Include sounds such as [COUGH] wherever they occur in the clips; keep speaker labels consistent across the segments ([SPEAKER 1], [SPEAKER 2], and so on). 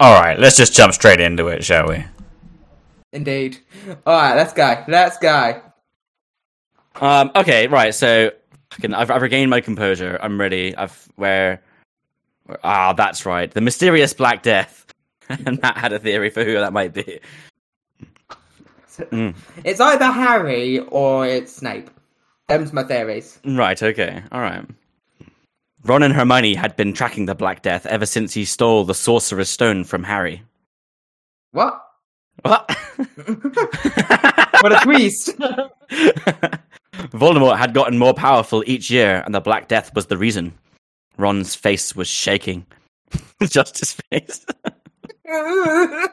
[SPEAKER 1] All right, let's just jump straight into it, shall we?
[SPEAKER 2] Indeed. All right, let's go. Let's go.
[SPEAKER 3] Um, okay, right. So I can, I've, I've regained my composure. I'm ready. I've where. Ah, that's right. The mysterious Black Death. [LAUGHS] and Matt had a theory for who that might be. Mm. [LAUGHS]
[SPEAKER 2] It's either Harry or it's Snape. Them's my theories.
[SPEAKER 3] Right. Okay. All right. Ron and Hermione had been tracking the Black Death ever since he stole the Sorcerer's Stone from Harry.
[SPEAKER 2] What?
[SPEAKER 3] What? [LAUGHS]
[SPEAKER 2] What a twist! [LAUGHS]
[SPEAKER 3] Voldemort had gotten more powerful each year, and the Black Death was the reason. Ron's face was shaking. [LAUGHS] Just his face. I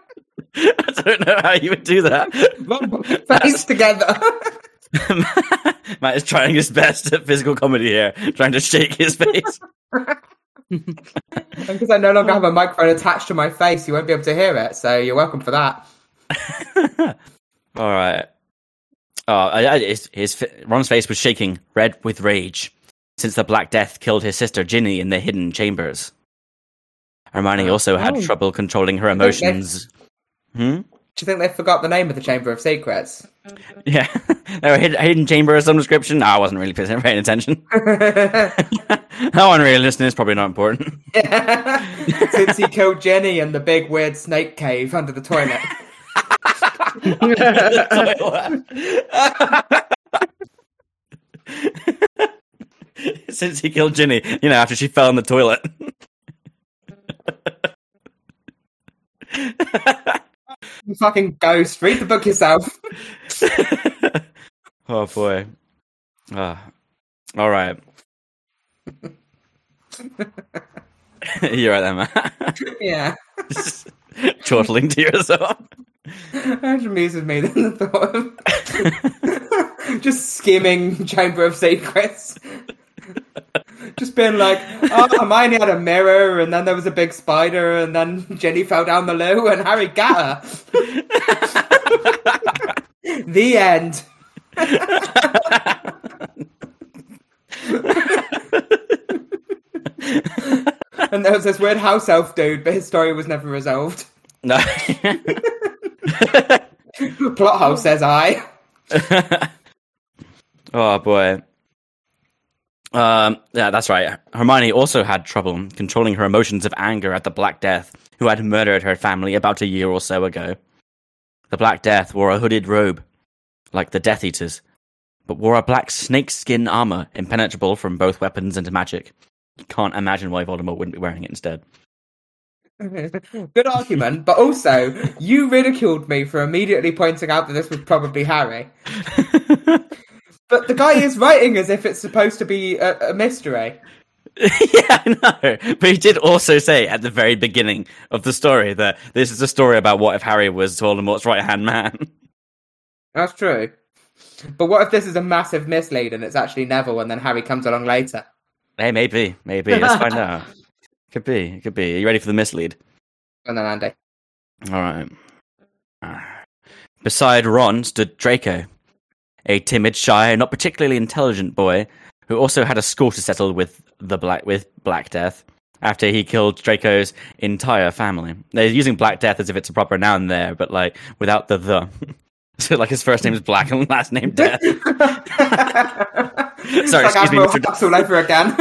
[SPEAKER 3] don't know how you would do that.
[SPEAKER 2] Face together. [LAUGHS]
[SPEAKER 3] Matt is trying his best at physical comedy here, trying to shake his face. [LAUGHS]
[SPEAKER 2] Because I no longer have a microphone attached to my face, you won't be able to hear it. So you're welcome for that. [LAUGHS]
[SPEAKER 3] All right. Oh, I, I, his, his Ron's face was shaking, red with rage, since the Black Death killed his sister Ginny in the hidden chambers. Hermione also had
[SPEAKER 2] Oh.
[SPEAKER 3] trouble controlling her emotions. Hmm.
[SPEAKER 2] Do you think they forgot the name of the Chamber of Secrets?
[SPEAKER 3] Yeah, [LAUGHS] there were hidden, hidden chamber of some description. No, I wasn't really paying paying attention. [LAUGHS] [LAUGHS] no one really listening is probably not important.
[SPEAKER 2] Since he killed Jenny in the big weird snake cave under the toilet.
[SPEAKER 3] Since he killed Ginny, you know, after she fell in the toilet.
[SPEAKER 2] You fucking ghost. Read the book yourself. [LAUGHS]
[SPEAKER 3] oh boy. Ah. all right. [LAUGHS] [LAUGHS] You're right there, man.
[SPEAKER 2] Yeah.
[SPEAKER 3] Chortling to yourself.
[SPEAKER 2] That amuses me than the thought of just skimming Chamber of Secrets. Just being like, oh, Hermione had a mirror, and then there was a big spider, and then Jenny fell down the loo, and Harry got her. [LAUGHS] the end. and there was this weird house elf dude, but his story was never resolved.
[SPEAKER 3] No. [LAUGHS]
[SPEAKER 2] Plot hole says I. [LAUGHS]
[SPEAKER 3] oh boy. Um, yeah, that's right. Hermione also had trouble controlling her emotions of anger at the Black Death, who had murdered her family about a year or so ago. The Black Death wore a hooded robe, like the Death Eaters, but wore a black snakeskin armor, impenetrable from both weapons and magic. You Can't imagine why Voldemort wouldn't be wearing it instead. [LAUGHS]
[SPEAKER 2] Good argument, but also you ridiculed me for immediately pointing out that this was probably Harry. [LAUGHS] But the guy is writing as if it's supposed to be a, a mystery. [LAUGHS]
[SPEAKER 3] yeah, I know. But he did also say at the very beginning of the story that this is a story about what if Harry was Voldemort's right hand man. [LAUGHS]
[SPEAKER 2] That's true. But what if this is a massive mislead and it's actually Neville and then Harry comes along later?
[SPEAKER 3] Hey, maybe, maybe. Let's find [LAUGHS] out. Could be, it could be. Are you ready for the mislead?
[SPEAKER 2] And then Andy.
[SPEAKER 3] All right. Ah. Beside Ron stood Draco, a timid, shy, not particularly intelligent boy who also had a score to settle with the Black with Black Death after he killed Draco's entire family. They're using Black Death as if it's a proper noun there, but like without the the. [LAUGHS] So like his first name is Black and last name Death. [LAUGHS]
[SPEAKER 2] Sorry,
[SPEAKER 3] Sorry,
[SPEAKER 2] like
[SPEAKER 3] excuse me,
[SPEAKER 2] Admiral
[SPEAKER 3] Mr.
[SPEAKER 2] Hux all over again.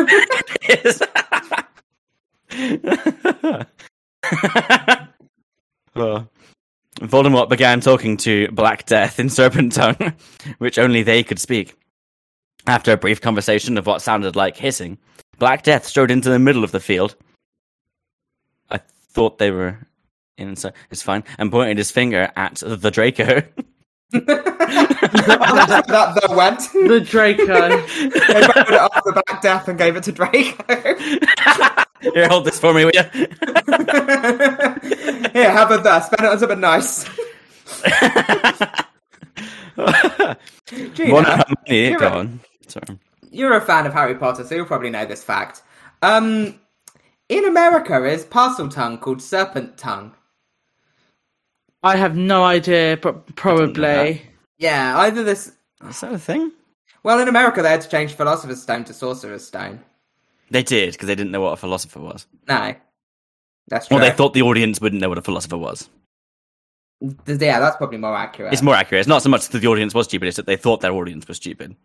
[SPEAKER 2] [LAUGHS]
[SPEAKER 3] Oh. Voldemort began talking to Black Death in Serpent Tongue, [LAUGHS] which only they could speak. After a brief conversation of what sounded like hissing, Black Death strode into the middle of the field. I thought they were in, so it's fine, and pointed his finger at the Draco. [LAUGHS]
[SPEAKER 2] that the went.
[SPEAKER 4] The Draco. [LAUGHS]
[SPEAKER 2] They put it off the back death and gave it to Draco.
[SPEAKER 3] Here, hold this for me, will you? [LAUGHS]
[SPEAKER 2] Here, have a that. Spend it on something nice. [LAUGHS] Gina,
[SPEAKER 3] One Hermione,
[SPEAKER 2] you're
[SPEAKER 3] go
[SPEAKER 2] a-
[SPEAKER 3] on. Sorry.
[SPEAKER 2] you're a fan of Harry Potter, so you'll probably know this fact. Um, in America, is Parseltongue called serpent tongue?
[SPEAKER 4] I have no idea, but probably.
[SPEAKER 2] Yeah, either this.
[SPEAKER 3] Is that a thing?
[SPEAKER 2] Well, in America, they had to change Philosopher's Stone to Sorcerer's Stone.
[SPEAKER 3] They did because they didn't know what a philosopher was.
[SPEAKER 2] No. That's true.
[SPEAKER 3] Well, they thought the audience wouldn't know what a philosopher was.
[SPEAKER 2] Yeah, that's probably more accurate.
[SPEAKER 3] It's more accurate. It's not so much that the audience was stupid; it's that they thought their audience was stupid.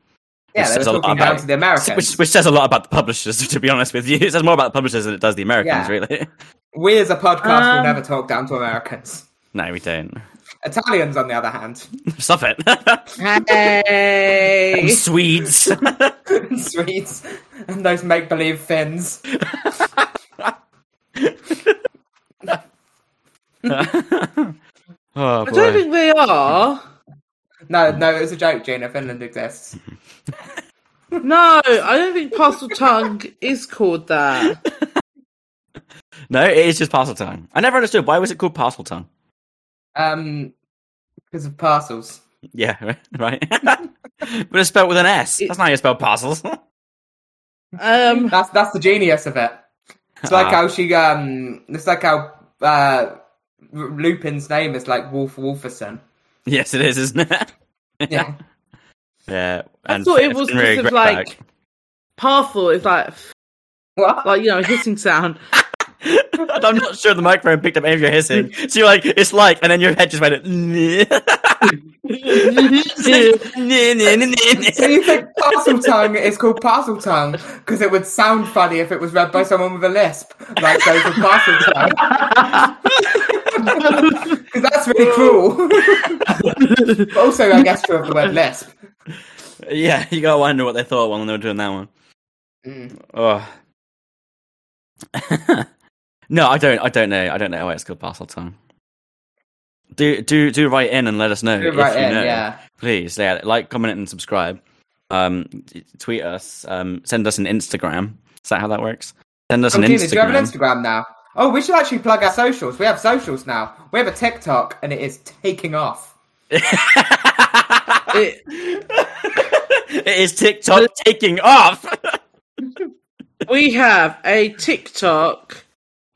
[SPEAKER 2] yeah,
[SPEAKER 3] which says a lot about-
[SPEAKER 2] to the Americans.
[SPEAKER 3] Which, which says a lot about the publishers, [LAUGHS] to be honest with you. It says more about the publishers than it does the Americans,
[SPEAKER 2] Yeah.
[SPEAKER 3] really.
[SPEAKER 2] We as a podcast will
[SPEAKER 4] Um,
[SPEAKER 2] never talk down to Americans.
[SPEAKER 3] no, we don't.
[SPEAKER 2] Italians, on the other hand,
[SPEAKER 3] Stop it.
[SPEAKER 4] Hey. [LAUGHS]
[SPEAKER 3] Swedes. [LAUGHS]
[SPEAKER 2] Swedes, and those make-believe Finns. [LAUGHS]
[SPEAKER 3] oh
[SPEAKER 4] I don't think they are.
[SPEAKER 2] No, no, it was a joke, Gina. Finland exists.
[SPEAKER 4] No, I don't think Parseltongue is called that.
[SPEAKER 3] No, it is just Parseltongue. I never understood why was it called Parseltongue.
[SPEAKER 2] Um, because of parcels.
[SPEAKER 3] Yeah, [LAUGHS] right. [LAUGHS] but it's spelled with an S. That's not how you spell parcels. [LAUGHS]
[SPEAKER 4] Um,
[SPEAKER 2] That's that's the genius of it. It's like
[SPEAKER 3] Ah.
[SPEAKER 2] how she um. It's like how uh, Lupin's name is like Wolf Wolferson.
[SPEAKER 3] yes, it is, isn't it?
[SPEAKER 2] Yeah.
[SPEAKER 3] Yeah.
[SPEAKER 4] I thought it was
[SPEAKER 3] been really
[SPEAKER 4] because of
[SPEAKER 3] great
[SPEAKER 4] like parcel is like
[SPEAKER 2] what?
[SPEAKER 4] like you know hissing sound.
[SPEAKER 3] I'm not sure the microphone picked up any of your hissing. So you're like, it's like, and then your head just went.
[SPEAKER 2] So you think Parseltongue is called Parseltongue because it would sound funny if it was read by someone with a lisp, like those with parcel tongue. [LAUGHS] Because that's really cruel. but [LAUGHS] also, I guess true of the word lisp.
[SPEAKER 3] yeah, you gotta wonder what they thought when they were doing that one.
[SPEAKER 2] Mm.
[SPEAKER 3] Oh. [LAUGHS] no, I don't. I don't know. I don't know why it's called Parseltongue. Do do do write in and let us know
[SPEAKER 2] Do
[SPEAKER 3] if
[SPEAKER 2] write
[SPEAKER 3] you
[SPEAKER 2] in,
[SPEAKER 3] know.
[SPEAKER 2] yeah.
[SPEAKER 3] Please, yeah, like, comment, and subscribe. Um, tweet us. Um, send us an Instagram. Is that how that works? Send us
[SPEAKER 2] Oh,
[SPEAKER 3] an
[SPEAKER 2] Gina, do you have an
[SPEAKER 3] Instagram.
[SPEAKER 2] Instagram now? Oh, we should actually plug our socials. We have socials now. We have a TikTok, and it is taking off. [LAUGHS]
[SPEAKER 4] It,
[SPEAKER 3] it is TikTok taking off. [LAUGHS]
[SPEAKER 4] we have a TikTok,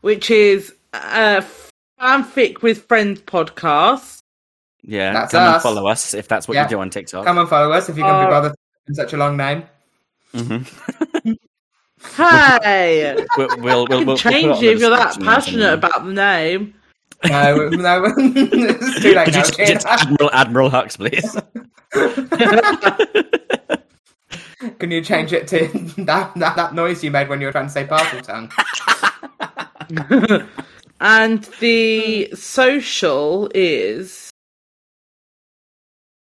[SPEAKER 4] which is a fanfic with friends podcast.
[SPEAKER 3] yeah,
[SPEAKER 2] That's
[SPEAKER 3] come and follow us if that's what
[SPEAKER 2] Yeah.
[SPEAKER 3] you do on TikTok.
[SPEAKER 2] Come and follow us if you can
[SPEAKER 4] Uh,
[SPEAKER 2] be bothered in such a long name.
[SPEAKER 3] Mhm.
[SPEAKER 4] Hey, [LAUGHS]
[SPEAKER 3] We'll, we'll, we'll,
[SPEAKER 4] you can
[SPEAKER 3] we'll put
[SPEAKER 4] change
[SPEAKER 3] on
[SPEAKER 4] it if you're that
[SPEAKER 3] description and
[SPEAKER 4] passionate
[SPEAKER 3] something.
[SPEAKER 4] about the name.
[SPEAKER 2] No, no, [LAUGHS] it's too late
[SPEAKER 3] Could
[SPEAKER 2] now.
[SPEAKER 3] you change it to Admiral Admiral Hux, please? [LAUGHS]
[SPEAKER 2] Can you change it to that, that that noise you made when you were trying to say Parseltongue? [LAUGHS]
[SPEAKER 4] And the social is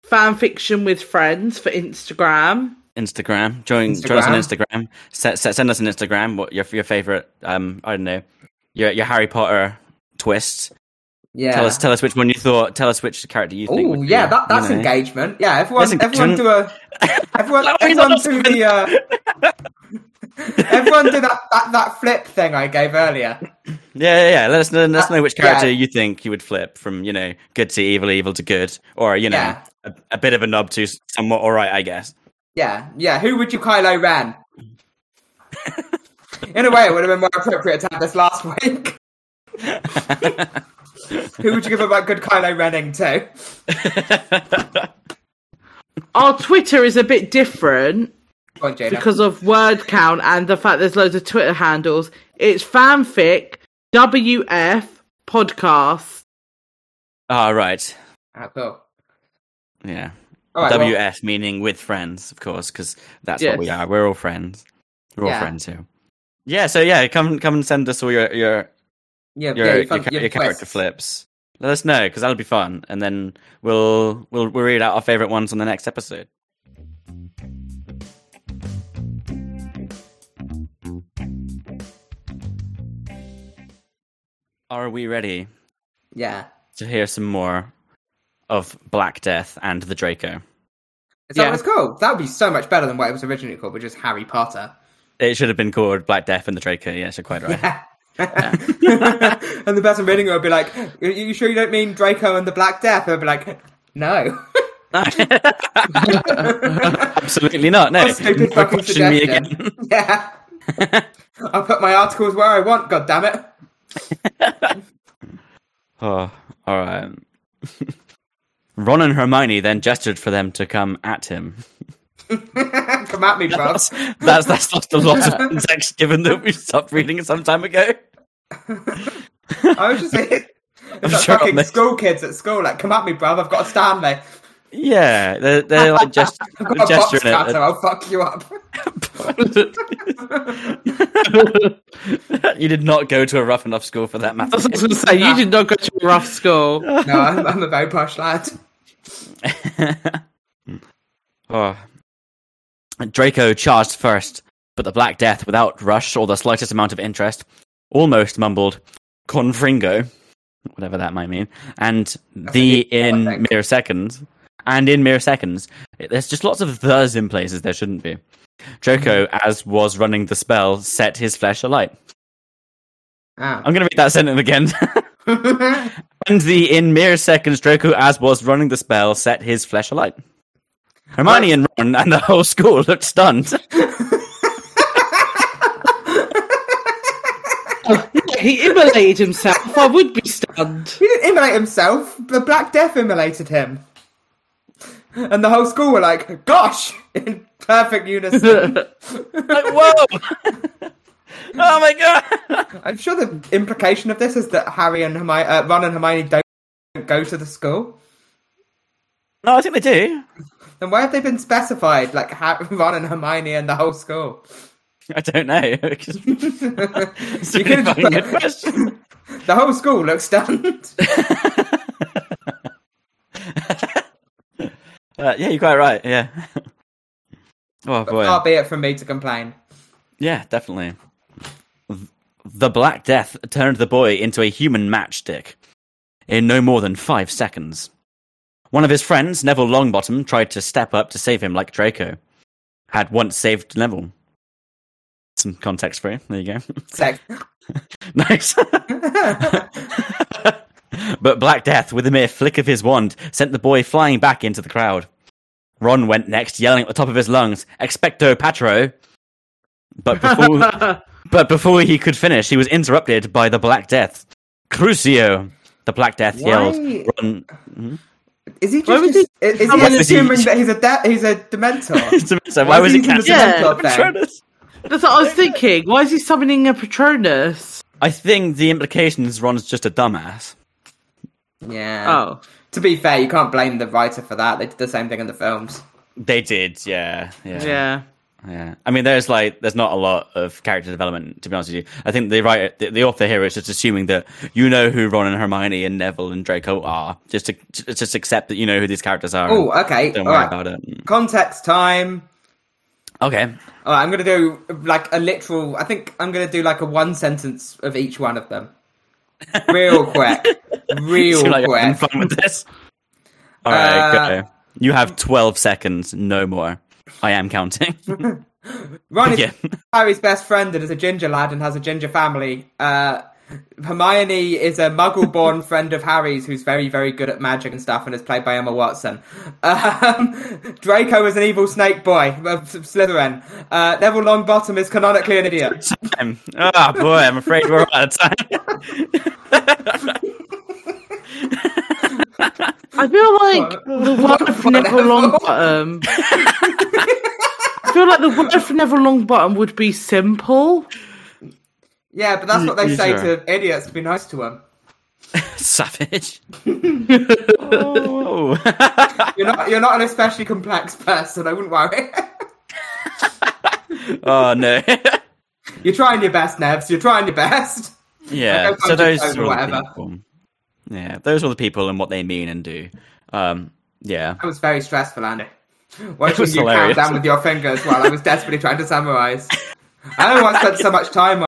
[SPEAKER 4] fan fiction with friends for Instagram.
[SPEAKER 3] Instagram. Join, join us on Instagram. Se- se- send us an Instagram. What your your favorite? Um, I don't know. Your your Harry Potter twist.
[SPEAKER 2] Yeah.
[SPEAKER 3] Tell us tell us which one you thought. Tell us which character you think.
[SPEAKER 2] Oh yeah,
[SPEAKER 3] be,
[SPEAKER 2] that, that's
[SPEAKER 3] you know.
[SPEAKER 2] engagement. Yeah, everyone,
[SPEAKER 3] That's
[SPEAKER 2] everyone do a, [LAUGHS] everyone, everyone do the, uh, [LAUGHS] everyone do that, that that flip thing I gave earlier.
[SPEAKER 3] Yeah, yeah, yeah. Let us know. Let us know which
[SPEAKER 2] Uh,
[SPEAKER 3] character
[SPEAKER 2] yeah.
[SPEAKER 3] you think you would flip from you know good to evil, evil to good, or you know
[SPEAKER 2] Yeah.
[SPEAKER 3] a, a bit of a knob to somewhat all right, I guess.
[SPEAKER 2] Yeah, yeah. Who would you Kylo Ren? In a way, it would have been more appropriate to have this last [LAUGHS] week. Who would you give a good Kylo Renning to? [LAUGHS]
[SPEAKER 4] Our Twitter is a bit different
[SPEAKER 2] Go on, Jada.
[SPEAKER 4] because of word count and the fact there's loads of Twitter handles. It's fanfic WF podcast.
[SPEAKER 3] Ah, right.
[SPEAKER 2] Ah, cool.
[SPEAKER 3] Yeah.
[SPEAKER 2] All right, well,
[SPEAKER 3] WS meaning with friends, of course, because that's
[SPEAKER 4] Yes.
[SPEAKER 3] what we are. We're all friends. We're all
[SPEAKER 2] Yeah.
[SPEAKER 3] friends here. Yeah. So yeah, come come and send us all your your
[SPEAKER 2] yeah,
[SPEAKER 3] your
[SPEAKER 2] yeah,
[SPEAKER 3] your,
[SPEAKER 2] fun- your
[SPEAKER 3] your character flips. Let us know because that'll be fun, and then we'll we'll we'll read out our favorite ones on the next episode. Are we ready
[SPEAKER 2] Yeah.
[SPEAKER 3] to hear some more of Black Death and the Draco?
[SPEAKER 2] Is that
[SPEAKER 4] Yeah.
[SPEAKER 2] what it's called? That would be so much better than what it was originally called, which is Harry Potter.
[SPEAKER 3] It should have been called Black Death and the Draco. Yes, you're quite right.
[SPEAKER 2] Yeah. [LAUGHS] and the person reading it would be like, "Are you sure you don't mean Draco and the Black Death?" I'd be like, "No." [LAUGHS]
[SPEAKER 3] Absolutely not. No,
[SPEAKER 2] stupid
[SPEAKER 3] Don't
[SPEAKER 2] fucking
[SPEAKER 3] question me
[SPEAKER 2] suggestion.
[SPEAKER 3] again. [LAUGHS]
[SPEAKER 2] yeah. I'll put my articles where I want. God damn it. [LAUGHS]
[SPEAKER 3] Oh, all right. [LAUGHS] Ron and Hermione then gestured for them to come at him. [LAUGHS]
[SPEAKER 2] Come at me, bro.
[SPEAKER 3] That's, that's that's lost a lot of context given that we stopped reading it some time ago.
[SPEAKER 2] I was just saying, it's
[SPEAKER 3] I'm
[SPEAKER 2] like
[SPEAKER 3] sure
[SPEAKER 2] fucking school kids at school. Like, come at me, bruv. I've got a Stanley.
[SPEAKER 3] Yeah, they're, they're like just [LAUGHS]
[SPEAKER 2] I've got a box
[SPEAKER 3] gesturing
[SPEAKER 2] cutter.
[SPEAKER 3] it.
[SPEAKER 2] I'll fuck you up. [LAUGHS]
[SPEAKER 3] you did not go to a rough enough school for that matter.
[SPEAKER 4] I was going to say, you did not go to a rough school. [LAUGHS]
[SPEAKER 2] No, I'm, I'm a very posh lad.
[SPEAKER 3] oh. Draco charged first, but the Black Death, without rush or the slightest amount of interest, almost mumbled "confringo," whatever that might mean, and the
[SPEAKER 2] a new- I
[SPEAKER 3] in mere seconds, and in mere seconds. There's just lots of thes in places there shouldn't be. Draco,
[SPEAKER 2] Mm-hmm.
[SPEAKER 3] as was running the spell, set his flesh alight.
[SPEAKER 2] Ah.
[SPEAKER 3] I'm going to read that sentence again. [LAUGHS] and the in mere seconds, Joko, as was running the spell, set his flesh alight. Hermione and Ron and the whole school looked stunned. [LAUGHS]
[SPEAKER 4] He immolated himself. I would be stunned.
[SPEAKER 2] he didn't immolate himself. The Black Death immolated him. [LAUGHS] And the whole school were like, gosh, in perfect unison. [LAUGHS]
[SPEAKER 3] like, whoa! [LAUGHS] oh my god!
[SPEAKER 2] I'm sure the implication of this is that Harry and Hermione, uh, Ron and Hermione don't go to the school.
[SPEAKER 3] No, I think they do.
[SPEAKER 2] Then why have they been specified, like ha- Ron and Hermione and the whole school?
[SPEAKER 3] I don't know. it's a
[SPEAKER 2] could've
[SPEAKER 3] good question.
[SPEAKER 2] The whole school looks stunned.
[SPEAKER 3] Uh, yeah, you're quite right. Yeah. [LAUGHS] oh boy.
[SPEAKER 2] Far be it from me to complain.
[SPEAKER 3] Yeah, definitely. The Black Death turned the boy into a human matchstick in no more than five seconds. One of his friends, Neville Longbottom, tried to step up to save him like Draco had once saved Neville. Some context for you. There you go.
[SPEAKER 2] Sex. [LAUGHS]
[SPEAKER 3] nice. [LAUGHS] but Black Death, with a mere flick of his wand, sent the boy flying back into the crowd. Ron went next, yelling at the top of his lungs, Expecto Patro! But before, [LAUGHS] but before he could finish, he was interrupted by the Black Death. Crucio! The Black Death
[SPEAKER 2] Why-
[SPEAKER 3] yelled. Ron, hmm?
[SPEAKER 2] Is he
[SPEAKER 4] Why
[SPEAKER 2] just
[SPEAKER 4] was he-
[SPEAKER 2] is, is he
[SPEAKER 3] was he-
[SPEAKER 2] assuming that he's a de- he's a dementor? [LAUGHS]
[SPEAKER 3] so why was
[SPEAKER 2] is he using the
[SPEAKER 3] cancelled?
[SPEAKER 4] Yeah.
[SPEAKER 2] Dementor?
[SPEAKER 3] Patronus?
[SPEAKER 4] That's what I was thinking. Why is he summoning a Patronus?
[SPEAKER 3] I think the implication is Ron's just a dumbass.
[SPEAKER 2] Yeah.
[SPEAKER 4] Oh.
[SPEAKER 2] To be fair, you can't blame the writer for that. They did the same thing in the films.
[SPEAKER 3] They did, yeah, yeah.
[SPEAKER 4] Yeah.
[SPEAKER 3] Yeah, I mean, there's like, there's not a lot of character development to be honest with you. I think the writer, the, the author here is just assuming that you know who Ron and Hermione and Neville and Draco are. Just to just accept that you know who these characters are.
[SPEAKER 2] Oh, okay.
[SPEAKER 3] Don't
[SPEAKER 2] All
[SPEAKER 3] worry
[SPEAKER 2] right.
[SPEAKER 3] about it.
[SPEAKER 2] Context time.
[SPEAKER 3] Okay.
[SPEAKER 2] All right, I'm gonna do like a literal. I think I'm gonna do like a one sentence of each one of them, [LAUGHS] real quick, real
[SPEAKER 3] Seem like
[SPEAKER 2] quick.
[SPEAKER 3] fun with this. [LAUGHS] All right,
[SPEAKER 2] Uh,
[SPEAKER 3] go. You have 12 seconds, no more. I am counting. [LAUGHS]
[SPEAKER 2] Ron is Harry's best friend and is a ginger lad and has a ginger family. Uh, Hermione is a muggle-born [LAUGHS] friend of Harry's who's very, very good at magic and stuff and is played by Emma Watson. [LAUGHS] Um, Draco is an evil snake boy of Slytherin. Uh, Neville Longbottom is canonically an idiot.
[SPEAKER 3] Oh boy, I'm afraid we're out of time.
[SPEAKER 4] I feel like the word for Neville Longbottom. I feel like the word for Neville Longbottom would be simple.
[SPEAKER 2] Yeah, but that's what they
[SPEAKER 3] You
[SPEAKER 2] say
[SPEAKER 3] sure?
[SPEAKER 2] to idiots to be nice to them. [LAUGHS]
[SPEAKER 3] Savage. oh. [LAUGHS]
[SPEAKER 2] You're not, you're not an especially complex person. I wouldn't worry. [LAUGHS]
[SPEAKER 3] oh no.
[SPEAKER 2] you're trying your best, Nevs. You're trying your best.
[SPEAKER 3] Yeah,
[SPEAKER 2] Like,
[SPEAKER 3] so those
[SPEAKER 2] just
[SPEAKER 3] are all the people. Yeah, those are the people and what they mean and do. Um, yeah.
[SPEAKER 2] That was very stressful, Andy. Watching
[SPEAKER 3] was
[SPEAKER 2] you
[SPEAKER 3] hilarious.
[SPEAKER 2] count down with your fingers while I was desperately trying to summarise. I don't know why I spent so much time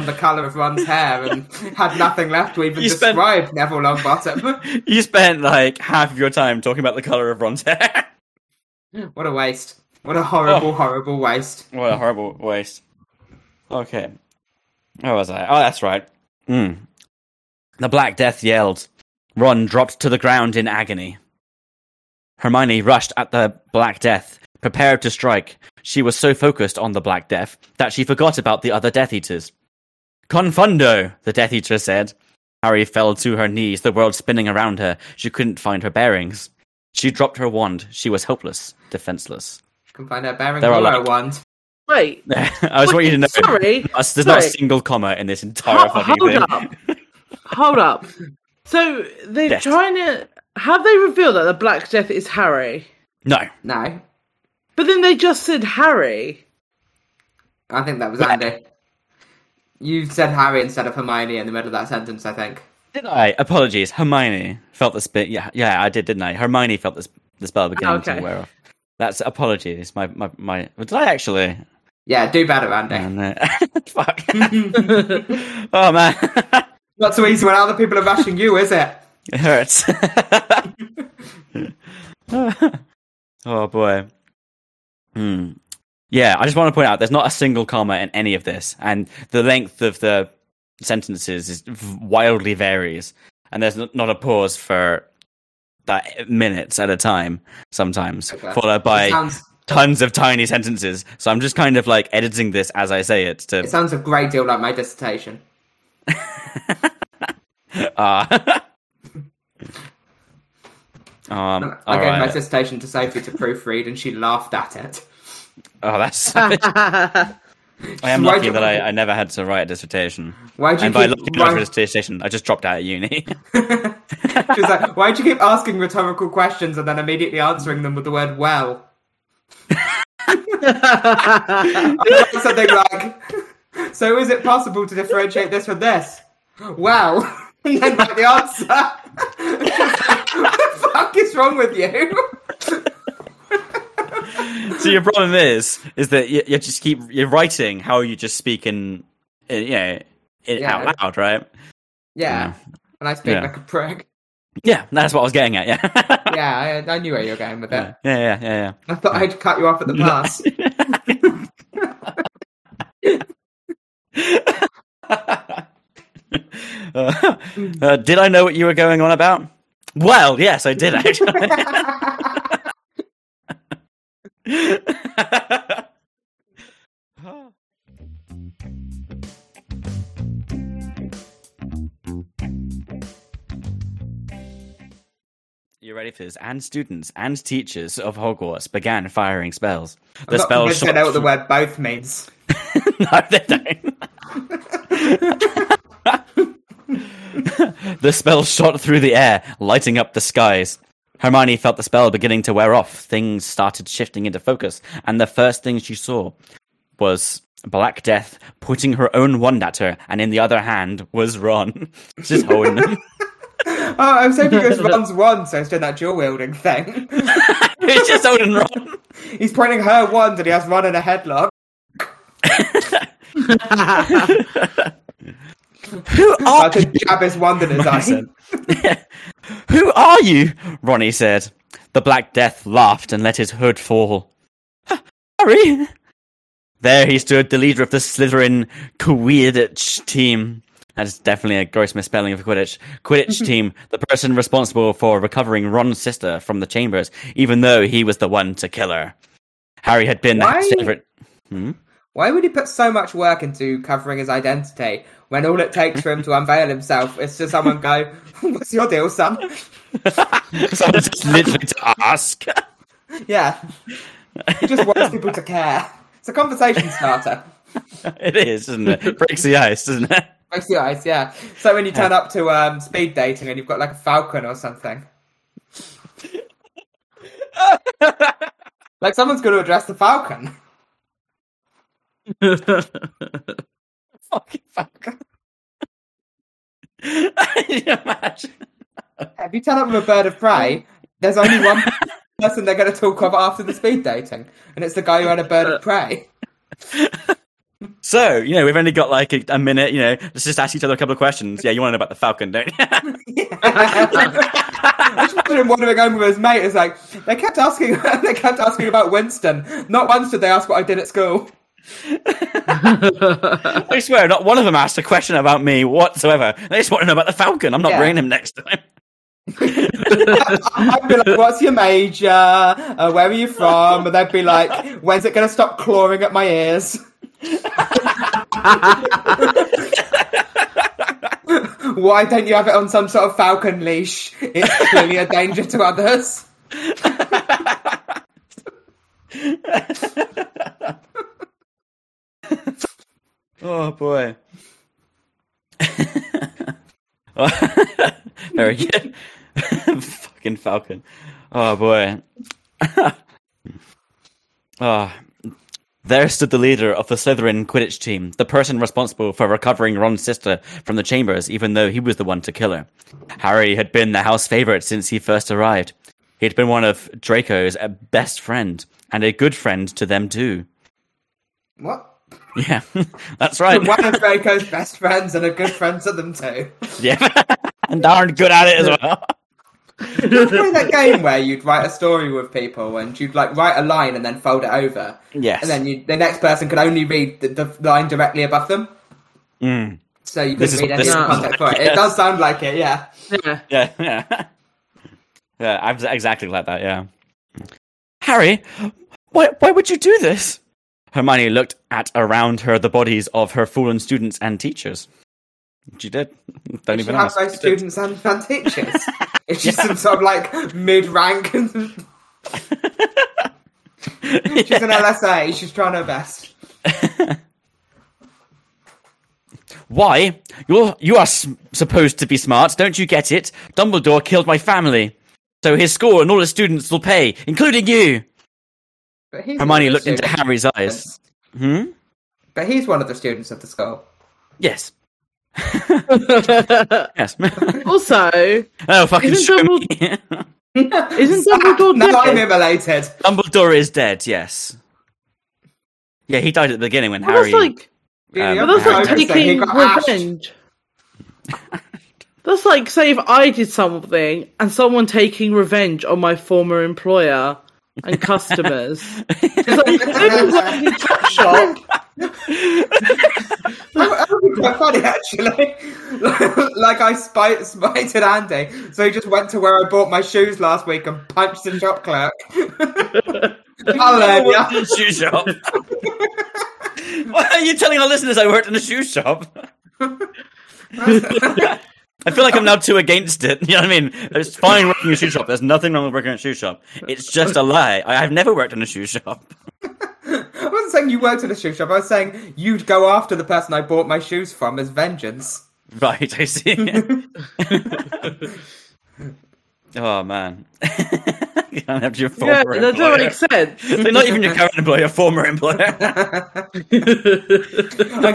[SPEAKER 2] on, the colour of Ron's hair and had nothing left to even
[SPEAKER 3] You spent-
[SPEAKER 2] describe Neville Longbottom. [LAUGHS]
[SPEAKER 3] You spent like half of your time talking about the color of Ron's hair. [LAUGHS]
[SPEAKER 2] what a waste. What a horrible,
[SPEAKER 3] Oh.
[SPEAKER 2] horrible waste.
[SPEAKER 3] what a horrible waste. Okay. Where was I? Oh, that's right. Mm. The Black Death yelled. Ron dropped to the ground in agony. Hermione rushed at the Black Death, prepared to strike. She was so focused on the Black Death that she forgot about the other Death Eaters. Confundo, the Death Eater said. Harry fell to her knees, the world spinning around her. She couldn't find her bearings. She dropped her wand. She was helpless, defenseless.
[SPEAKER 2] can find her bearings
[SPEAKER 3] There are,
[SPEAKER 2] Hero
[SPEAKER 3] like-
[SPEAKER 2] wand.
[SPEAKER 4] Wait. [LAUGHS]
[SPEAKER 3] I just want you to know.
[SPEAKER 4] Sorry.
[SPEAKER 3] There's there's not a single comma in this entire
[SPEAKER 4] Ho-
[SPEAKER 3] fucking
[SPEAKER 4] hold
[SPEAKER 3] thing.
[SPEAKER 4] up. Hold up. So they're
[SPEAKER 3] Yes.
[SPEAKER 4] trying to. Have they revealed that the Black Death is Harry?
[SPEAKER 3] No.
[SPEAKER 2] No,
[SPEAKER 4] But then they just said Harry.
[SPEAKER 2] I think that was Andy. You said Harry instead of Hermione in the middle of that sentence. I think.
[SPEAKER 3] Did I? Apologies. Hermione felt the spit. Yeah, yeah, I did, didn't I? Hermione felt the, sp- the spell beginning
[SPEAKER 4] Okay.
[SPEAKER 3] to wear off. That's apologies. My my my. Did I actually?
[SPEAKER 2] Yeah, do better, Andy.
[SPEAKER 3] Oh, no. [LAUGHS] Fuck. [LAUGHS] oh man, [LAUGHS]
[SPEAKER 2] Not so easy when other people are bashing you, is it?
[SPEAKER 3] it hurts. oh boy. Hmm. Yeah, I just want to point out there's not a single comma in any of this, and the length of the sentences is wildly varies, and there's not a pause for that minutes at a time sometimes,
[SPEAKER 2] Okay.
[SPEAKER 3] followed by
[SPEAKER 2] sounds,
[SPEAKER 3] tons of tiny sentences. So I'm just kind of like editing this as I say it To...
[SPEAKER 2] it sounds a great deal like my dissertation.
[SPEAKER 3] Uh, [LAUGHS] [LAUGHS] um,
[SPEAKER 2] I gave my dissertation to Sophie to proofread, and she laughed at it.
[SPEAKER 3] Oh, that's. [LAUGHS] I am
[SPEAKER 2] Why'd
[SPEAKER 3] lucky
[SPEAKER 2] you-
[SPEAKER 3] that I, I never had to write a dissertation.
[SPEAKER 2] Why'd you
[SPEAKER 3] And by
[SPEAKER 2] keep?
[SPEAKER 3] lucky not
[SPEAKER 2] why-
[SPEAKER 3] for a dissertation, I just dropped out of uni. [LAUGHS] [LAUGHS]
[SPEAKER 2] She's like, why'd you keep asking rhetorical questions and then immediately answering them with the word "well"? Something like, "So is it possible to differentiate this from this?" Well, and then write the answer. what the fuck is wrong with you? [LAUGHS]
[SPEAKER 3] so your problem is, is that you, you just keep you're writing how you just speak in, in you know, in,
[SPEAKER 2] Yeah.
[SPEAKER 3] out loud, right?
[SPEAKER 2] Yeah, and I speak
[SPEAKER 3] Yeah.
[SPEAKER 2] like a prick.
[SPEAKER 3] Yeah, that's what I was getting at. Yeah. [LAUGHS]
[SPEAKER 2] Yeah, I, I knew where you were going with it.
[SPEAKER 3] yeah, yeah, yeah,
[SPEAKER 2] I thought I'd cut you off at the pass. [LAUGHS]
[SPEAKER 3] Uh, uh, did I know what you were going on about? Well, yes, I did actually. [LAUGHS] You ready for this? And students and teachers of Hogwarts began firing spells. The
[SPEAKER 2] I'm
[SPEAKER 3] spell shot
[SPEAKER 2] what the [LAUGHS] word both means. [LAUGHS]
[SPEAKER 3] no, they don't. the spell shot through the air, lighting up the skies. Hermione felt the spell beginning to wear off. Things started shifting into focus, and the first thing she saw was Black Death putting her own wand at her, and in the other hand was Ron, [LAUGHS] just holding them. [LAUGHS]
[SPEAKER 2] Oh, I was hoping it was Ron's wand, so he's doing that dual wielding thing. [LAUGHS]
[SPEAKER 3] He's just holding Ron.
[SPEAKER 2] He's pointing her wand and he has Ron in a headlock.
[SPEAKER 3] Who are
[SPEAKER 2] About to jab his wand in his eye. [LAUGHS]
[SPEAKER 3] Who are you? Ronnie said. The Black Death laughed and let his hood fall. Harry! There he stood, the leader of the Slytherin Quidditch team. That is definitely a gross misspelling of Quidditch. Quidditch [LAUGHS] team, the person responsible for recovering Ron's sister from the chambers, even though he was the one to kill her. Harry had been
[SPEAKER 2] Why?
[SPEAKER 3] his favorite. Hmm?
[SPEAKER 2] Why would he put so much work into covering his identity when all it takes for him to unveil himself is to someone go, [LAUGHS] What's your deal, son? [LAUGHS]
[SPEAKER 3] Someone just literally to ask. [LAUGHS]
[SPEAKER 2] Yeah. He just wants people to care. It's a conversation starter.
[SPEAKER 3] it is, isn't it? Breaks the ice, doesn't it?
[SPEAKER 2] Breaks the ice, yeah. So when you turn up to um, speed dating and you've got like a falcon or something. like someone's going to address the falcon.
[SPEAKER 3] Fucking fuck. [LAUGHS] Imagine?
[SPEAKER 2] If you turn up with a bird of prey, um, there's only one [LAUGHS] person they're going to talk of after the speed dating, and it's the guy who had a bird of prey.
[SPEAKER 3] So, you know, we've only got like a, a minute, you know, let's just ask each other a couple of questions. Yeah, you want to know about the Falcon, don't you? [LAUGHS]
[SPEAKER 2] I just imagine him wandering home with his mate. It's like they kept asking, they kept asking about Winston. Not once did they ask what I did at school.
[SPEAKER 3] I swear, not one of them asked a question about me whatsoever. They just want to know about the Falcon. I'm not
[SPEAKER 2] Yeah.
[SPEAKER 3] bringing him next time. [LAUGHS] [LAUGHS]
[SPEAKER 2] I'd be like, "What's your major? Uh, where are you from?" And they'd be like, "When's it going to stop clawing at my ears?" [LAUGHS] Why don't you have it on some sort of falcon leash? It's clearly a danger to others. [LAUGHS]
[SPEAKER 3] Oh boy. [LAUGHS] Very good. [LAUGHS] Fucking Falcon. Oh boy. oh. There stood the leader of the Slytherin Quidditch team, the person responsible for recovering Ron's sister from the chambers, even though he was the one to kill her. Harry had been the house favorite since he first arrived. He'd been one of Draco's best friend, and a good friend to them too.
[SPEAKER 2] What?
[SPEAKER 3] Yeah, [LAUGHS] that's [LAUGHS] right.
[SPEAKER 2] One of Draco's best friends and a good friend to them too.
[SPEAKER 3] Yeah, [LAUGHS] and darn good at it as well.
[SPEAKER 2] You play that game where you'd write a story with people and you'd like write a line and then fold it over,
[SPEAKER 3] Yes.
[SPEAKER 2] and then you, the next person could only read the, the line directly above them,
[SPEAKER 3] Mm.
[SPEAKER 2] so you couldn't read any
[SPEAKER 3] this
[SPEAKER 2] of
[SPEAKER 4] is-
[SPEAKER 2] context for it.
[SPEAKER 3] yes.
[SPEAKER 2] It does sound like it, yeah.
[SPEAKER 4] Yeah.
[SPEAKER 3] Yeah, yeah, yeah. I'm exactly like that. Yeah. Harry, why why would you do this? Hermione looked at around her the bodies of her fallen students and teachers. She did. Don't
[SPEAKER 2] You
[SPEAKER 3] even
[SPEAKER 2] should have
[SPEAKER 3] ask.
[SPEAKER 2] both students and, and teachers. [LAUGHS] It's just some sort of like mid rank. [LAUGHS] She's an LSA. [LAUGHS] She's trying her best.
[SPEAKER 3] Why? You're you are s- supposed to be smart, don't you get it? Dumbledore killed my family, so his school and all his students will pay, including you.
[SPEAKER 2] But he's
[SPEAKER 3] Hermione
[SPEAKER 2] one
[SPEAKER 3] looked into. Harry's eyes. Hmm.
[SPEAKER 2] But he's one of the students of the school.
[SPEAKER 3] Yes. [LAUGHS] yes. [LAUGHS]
[SPEAKER 4] also,
[SPEAKER 3] oh, fucking
[SPEAKER 4] Isn't
[SPEAKER 3] show
[SPEAKER 4] Dumbledore-
[SPEAKER 3] me. [LAUGHS]
[SPEAKER 4] isn't Dumbledore
[SPEAKER 2] no, I'm
[SPEAKER 4] dead?
[SPEAKER 2] immolated.
[SPEAKER 3] Dumbledore is dead. Yes. Yeah, he died at the beginning when
[SPEAKER 4] Well,
[SPEAKER 3] Harry.
[SPEAKER 4] that's like,
[SPEAKER 3] Um,
[SPEAKER 4] but that's like taking
[SPEAKER 2] he got ashed.
[SPEAKER 4] revenge. That's like, say, if I did something and someone taking revenge on my former employer and customers. [LAUGHS] It's like, maybe working in Topshop.
[SPEAKER 2] That would be quite funny, actually. [LAUGHS] like I spite, spited Andy, so he just went to where I bought my shoes last week and punched the shop clerk. [LAUGHS] I'll
[SPEAKER 3] in a shoe shop. Why are you telling our listeners I worked in a shoe shop? I feel like I'm now too against it. [LAUGHS] You know what I mean? It's fine working in a shoe shop. There's nothing wrong with working in a shoe shop. It's just a lie. I, I've never worked in a shoe shop. [LAUGHS]
[SPEAKER 2] I wasn't saying you worked in a shoe shop. I was saying you'd go after the person I bought my shoes from as vengeance.
[SPEAKER 3] Right, I see. [LAUGHS] oh man. you don't have your
[SPEAKER 4] Yeah,
[SPEAKER 3] former
[SPEAKER 4] that doesn't make sense.
[SPEAKER 3] They're not even your current employer, your former employer.
[SPEAKER 2] I'm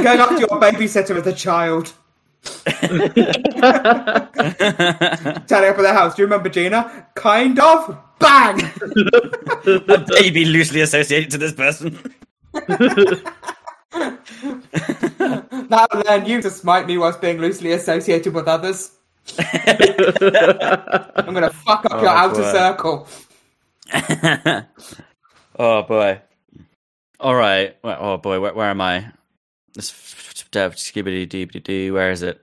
[SPEAKER 2] going after your babysitter as a child. Turning up at the house. Do you remember Gina? Kind of. Bang!
[SPEAKER 3] a baby loosely associated to this person.
[SPEAKER 2] That'll learn you to smite me whilst being loosely associated with others. I'm gonna fuck up your
[SPEAKER 3] Oh,
[SPEAKER 2] outer
[SPEAKER 3] boy.
[SPEAKER 2] circle. [LAUGHS]
[SPEAKER 3] oh boy. All right. Where- Oh boy. Where, where am I? This skibidi deebity doo. Where is it?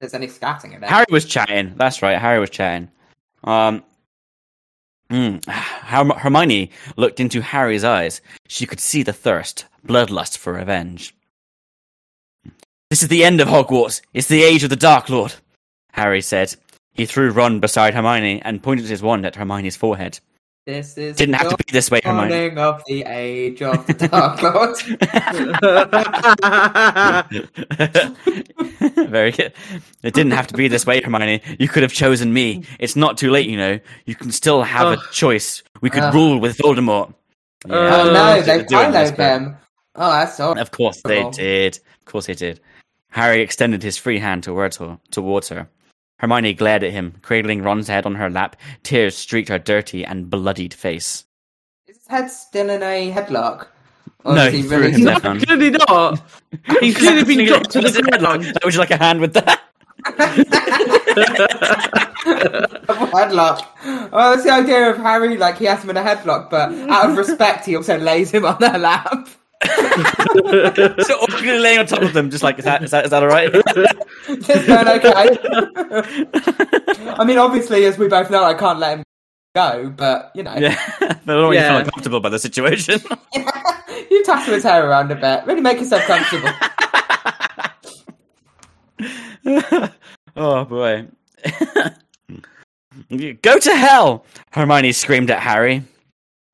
[SPEAKER 2] There's any scatting in it.
[SPEAKER 3] Harry was chatting. That's right. Harry was chatting. Um. mm, Herm- Hermione looked into Harry's eyes. She could see the thirst, bloodlust for revenge. This is the end of Hogwarts. It's the age of the Dark Lord. Harry said. He threw Ron beside Hermione and pointed his wand at Hermione's forehead.
[SPEAKER 2] This is
[SPEAKER 3] Didn't have to be this way, Hermione.
[SPEAKER 2] of the age of the [LAUGHS] Dark Lord. [LAUGHS]
[SPEAKER 3] Very good. It didn't have to be this way, Hermione. You could have chosen me. It's not too late, you know. You can still have a choice. We could
[SPEAKER 2] Ugh.
[SPEAKER 3] rule with Voldemort.
[SPEAKER 2] oh
[SPEAKER 4] Uh,
[SPEAKER 2] no,
[SPEAKER 3] they're
[SPEAKER 2] they
[SPEAKER 3] doing this,
[SPEAKER 2] piloed
[SPEAKER 3] but-
[SPEAKER 2] him. Oh, that's all.
[SPEAKER 3] Of course they
[SPEAKER 2] Oh.
[SPEAKER 3] did. Of course they did. Harry extended his free hand towards her. Towards her. Hermione glared at him, cradling Ron's head on her lap. Tears streaked her dirty and bloodied face.
[SPEAKER 2] Is his head still in a headlock? Or
[SPEAKER 3] No,
[SPEAKER 2] is
[SPEAKER 3] he
[SPEAKER 2] he
[SPEAKER 3] threw
[SPEAKER 2] really
[SPEAKER 3] him down. [LAUGHS]
[SPEAKER 4] Clearly not. [LAUGHS] He's clearly been dropped to the ground.
[SPEAKER 3] That was like a hand with that. [LAUGHS]
[SPEAKER 2] headlock? Oh, that's the idea of Harry. Like he has him in a headlock, but out of respect, he also lays him on their lap.
[SPEAKER 3] So awkwardly laying on top of them, just like is that is that, is that all right?
[SPEAKER 2] Is that okay? I mean, obviously, as we both know, I can't let him go, but you know,
[SPEAKER 3] Yeah, [LAUGHS] but I don't want you
[SPEAKER 4] Yeah.
[SPEAKER 3] feel uncomfortable by the situation. [LAUGHS]
[SPEAKER 2] you tussle his hair around a bit. Really make yourself comfortable. [LAUGHS]
[SPEAKER 3] oh boy. Go to hell! Hermione screamed at Harry.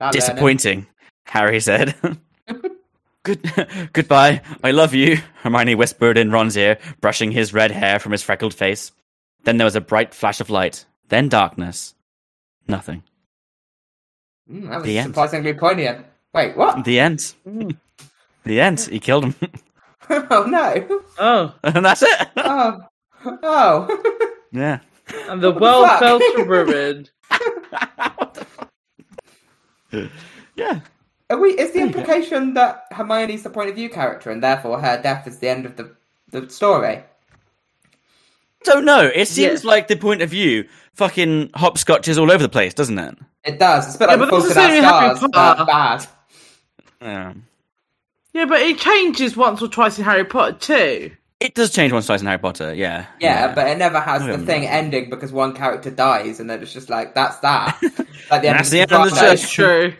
[SPEAKER 2] I'll learn it.
[SPEAKER 3] Disappointing, Harry said. Good, [LAUGHS] goodbye. I love you. Hermione whispered in Ron's ear, brushing his red hair from his freckled face. Then there was a bright flash of light. Then darkness. Nothing.
[SPEAKER 2] Mm, that was
[SPEAKER 3] The end.
[SPEAKER 2] surprisingly poignant. Wait, what?
[SPEAKER 3] The end. The end. He killed him, [LAUGHS] [LAUGHS]
[SPEAKER 2] oh no!
[SPEAKER 4] Oh,
[SPEAKER 3] and that's it.
[SPEAKER 2] Oh, oh!
[SPEAKER 3] yeah.
[SPEAKER 4] and the
[SPEAKER 2] What
[SPEAKER 4] world
[SPEAKER 2] fuck?
[SPEAKER 4] fell to ruin.
[SPEAKER 3] Yeah.
[SPEAKER 2] Are we? Is the implication that Hermione's the point of view character, and therefore her death is the end of the the story?
[SPEAKER 3] Don't know. It seems
[SPEAKER 4] Yeah.
[SPEAKER 3] like the point of view fucking hopscotches all over the place, doesn't it?
[SPEAKER 2] It does. It's a bit
[SPEAKER 4] Yeah,
[SPEAKER 2] like
[SPEAKER 4] but
[SPEAKER 2] the
[SPEAKER 4] that's
[SPEAKER 2] Fault
[SPEAKER 4] the
[SPEAKER 2] in
[SPEAKER 4] same
[SPEAKER 2] Our
[SPEAKER 4] with Harry
[SPEAKER 2] Stars,
[SPEAKER 4] Potter.
[SPEAKER 2] but bad.
[SPEAKER 3] Yeah.
[SPEAKER 4] Yeah, but it changes once or twice in Harry Potter too.
[SPEAKER 3] It does change once or twice in Harry Potter, yeah.
[SPEAKER 2] Yeah, but it never has the thing
[SPEAKER 3] know.
[SPEAKER 2] ending because one character dies, and then it's just like that's that. [LAUGHS] Like the end
[SPEAKER 3] That's
[SPEAKER 2] of
[SPEAKER 3] the end of the
[SPEAKER 2] Sopranos.
[SPEAKER 4] That's true.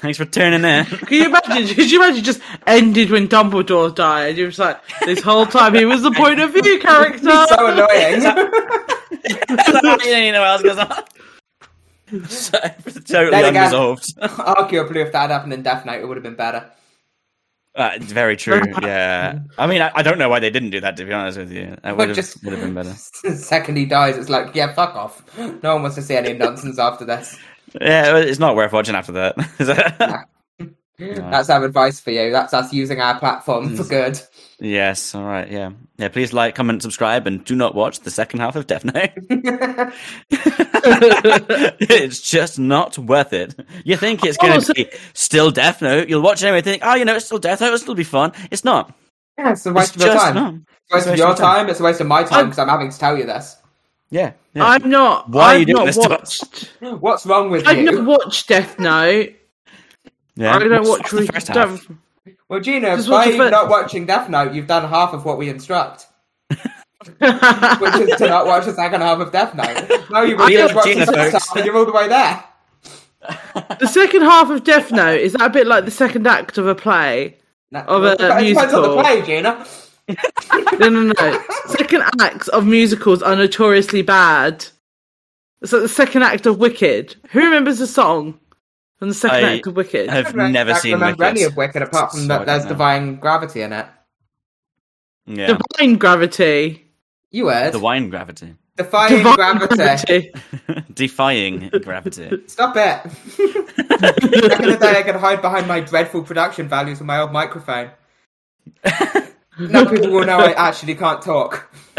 [SPEAKER 3] Thanks for tuning in. [LAUGHS]
[SPEAKER 4] Can you imagine? Could you imagine just ended when Dumbledore died? You're just like this whole time he was the point of view character.
[SPEAKER 2] So annoying. [LAUGHS] [LAUGHS]
[SPEAKER 3] you know what else goes on. So, totally
[SPEAKER 2] again-
[SPEAKER 3] unresolved.
[SPEAKER 2] Arguably, if that had happened in Death Note, it would have been better.
[SPEAKER 3] Uh, it's very true. Yeah. I mean, I, I don't know why they didn't do that. To be honest with you, that would have,
[SPEAKER 2] just
[SPEAKER 3] would have been better.
[SPEAKER 2] the second he dies, it's like, yeah, fuck off. No one wants to see any nonsense after this.
[SPEAKER 3] Yeah, it's not worth watching after that. [LAUGHS]
[SPEAKER 2] That's our advice for you. That's us using our platform for good.
[SPEAKER 3] yes. All right. Yeah. Yeah. Please like, comment, subscribe, and do not watch the second half of Death Note. [LAUGHS] [LAUGHS] it's just not worth it. You think it's going
[SPEAKER 4] Oh,
[SPEAKER 3] to
[SPEAKER 4] so-
[SPEAKER 3] be still Death Note? You'll watch it anyway. Think, oh, you know, it's still Death Note. It'll still be fun. It's not.
[SPEAKER 2] Yeah, it's a
[SPEAKER 3] It's
[SPEAKER 2] waste of your time.
[SPEAKER 3] not.
[SPEAKER 2] It's a waste
[SPEAKER 3] It's
[SPEAKER 2] of your
[SPEAKER 3] time.
[SPEAKER 2] time. It's a waste of my time oh. because I'm having to tell you this.
[SPEAKER 3] Yeah. yeah.
[SPEAKER 4] I'm not.
[SPEAKER 3] Why are
[SPEAKER 4] I've
[SPEAKER 3] you doing
[SPEAKER 4] not
[SPEAKER 3] this to
[SPEAKER 4] watched. [LAUGHS]
[SPEAKER 2] What's wrong with you?
[SPEAKER 4] I've
[SPEAKER 2] you?
[SPEAKER 4] not watched Death Note.
[SPEAKER 3] yeah.
[SPEAKER 4] I don't
[SPEAKER 3] What's-
[SPEAKER 4] watch.
[SPEAKER 3] what's the
[SPEAKER 4] Re-
[SPEAKER 3] first half?
[SPEAKER 4] don't,
[SPEAKER 2] Well, Gina,
[SPEAKER 4] Just
[SPEAKER 2] by
[SPEAKER 4] watch first-
[SPEAKER 2] not watching Death Note, you've done half of what we instruct, [LAUGHS] which is to not watch the second half of Death Note. Now you've
[SPEAKER 3] Be
[SPEAKER 2] just
[SPEAKER 3] like
[SPEAKER 2] watched
[SPEAKER 3] Gina,
[SPEAKER 2] the first
[SPEAKER 3] folks.
[SPEAKER 2] half and you're all the way there.
[SPEAKER 4] the second half of Death Note is that a bit like the second act of a play?
[SPEAKER 2] No,
[SPEAKER 4] Of a
[SPEAKER 2] it depends on
[SPEAKER 4] musical.
[SPEAKER 2] the play, Gina.
[SPEAKER 4] No, no, no. second acts of musicals are notoriously bad. It's like the second act of Wicked. Who remembers the song from the second
[SPEAKER 3] I
[SPEAKER 4] act of Wicked?
[SPEAKER 3] I've
[SPEAKER 2] I
[SPEAKER 3] never
[SPEAKER 2] actually
[SPEAKER 3] seen
[SPEAKER 2] remember
[SPEAKER 3] Wicked.
[SPEAKER 2] any of Wicked apart from
[SPEAKER 3] So
[SPEAKER 2] that there's
[SPEAKER 3] know.
[SPEAKER 2] divine gravity in it.
[SPEAKER 3] Yeah.
[SPEAKER 4] Divine Gravity.
[SPEAKER 2] You heard.
[SPEAKER 3] The wine gravity.
[SPEAKER 2] Defying
[SPEAKER 4] Divine
[SPEAKER 2] gravity.
[SPEAKER 4] Gravity. [LAUGHS]
[SPEAKER 3] Defying gravity.
[SPEAKER 2] Stop it. Back in the day, I could hide behind my dreadful production values with my old microphone. [LAUGHS] now people will know I actually can't talk. [LAUGHS]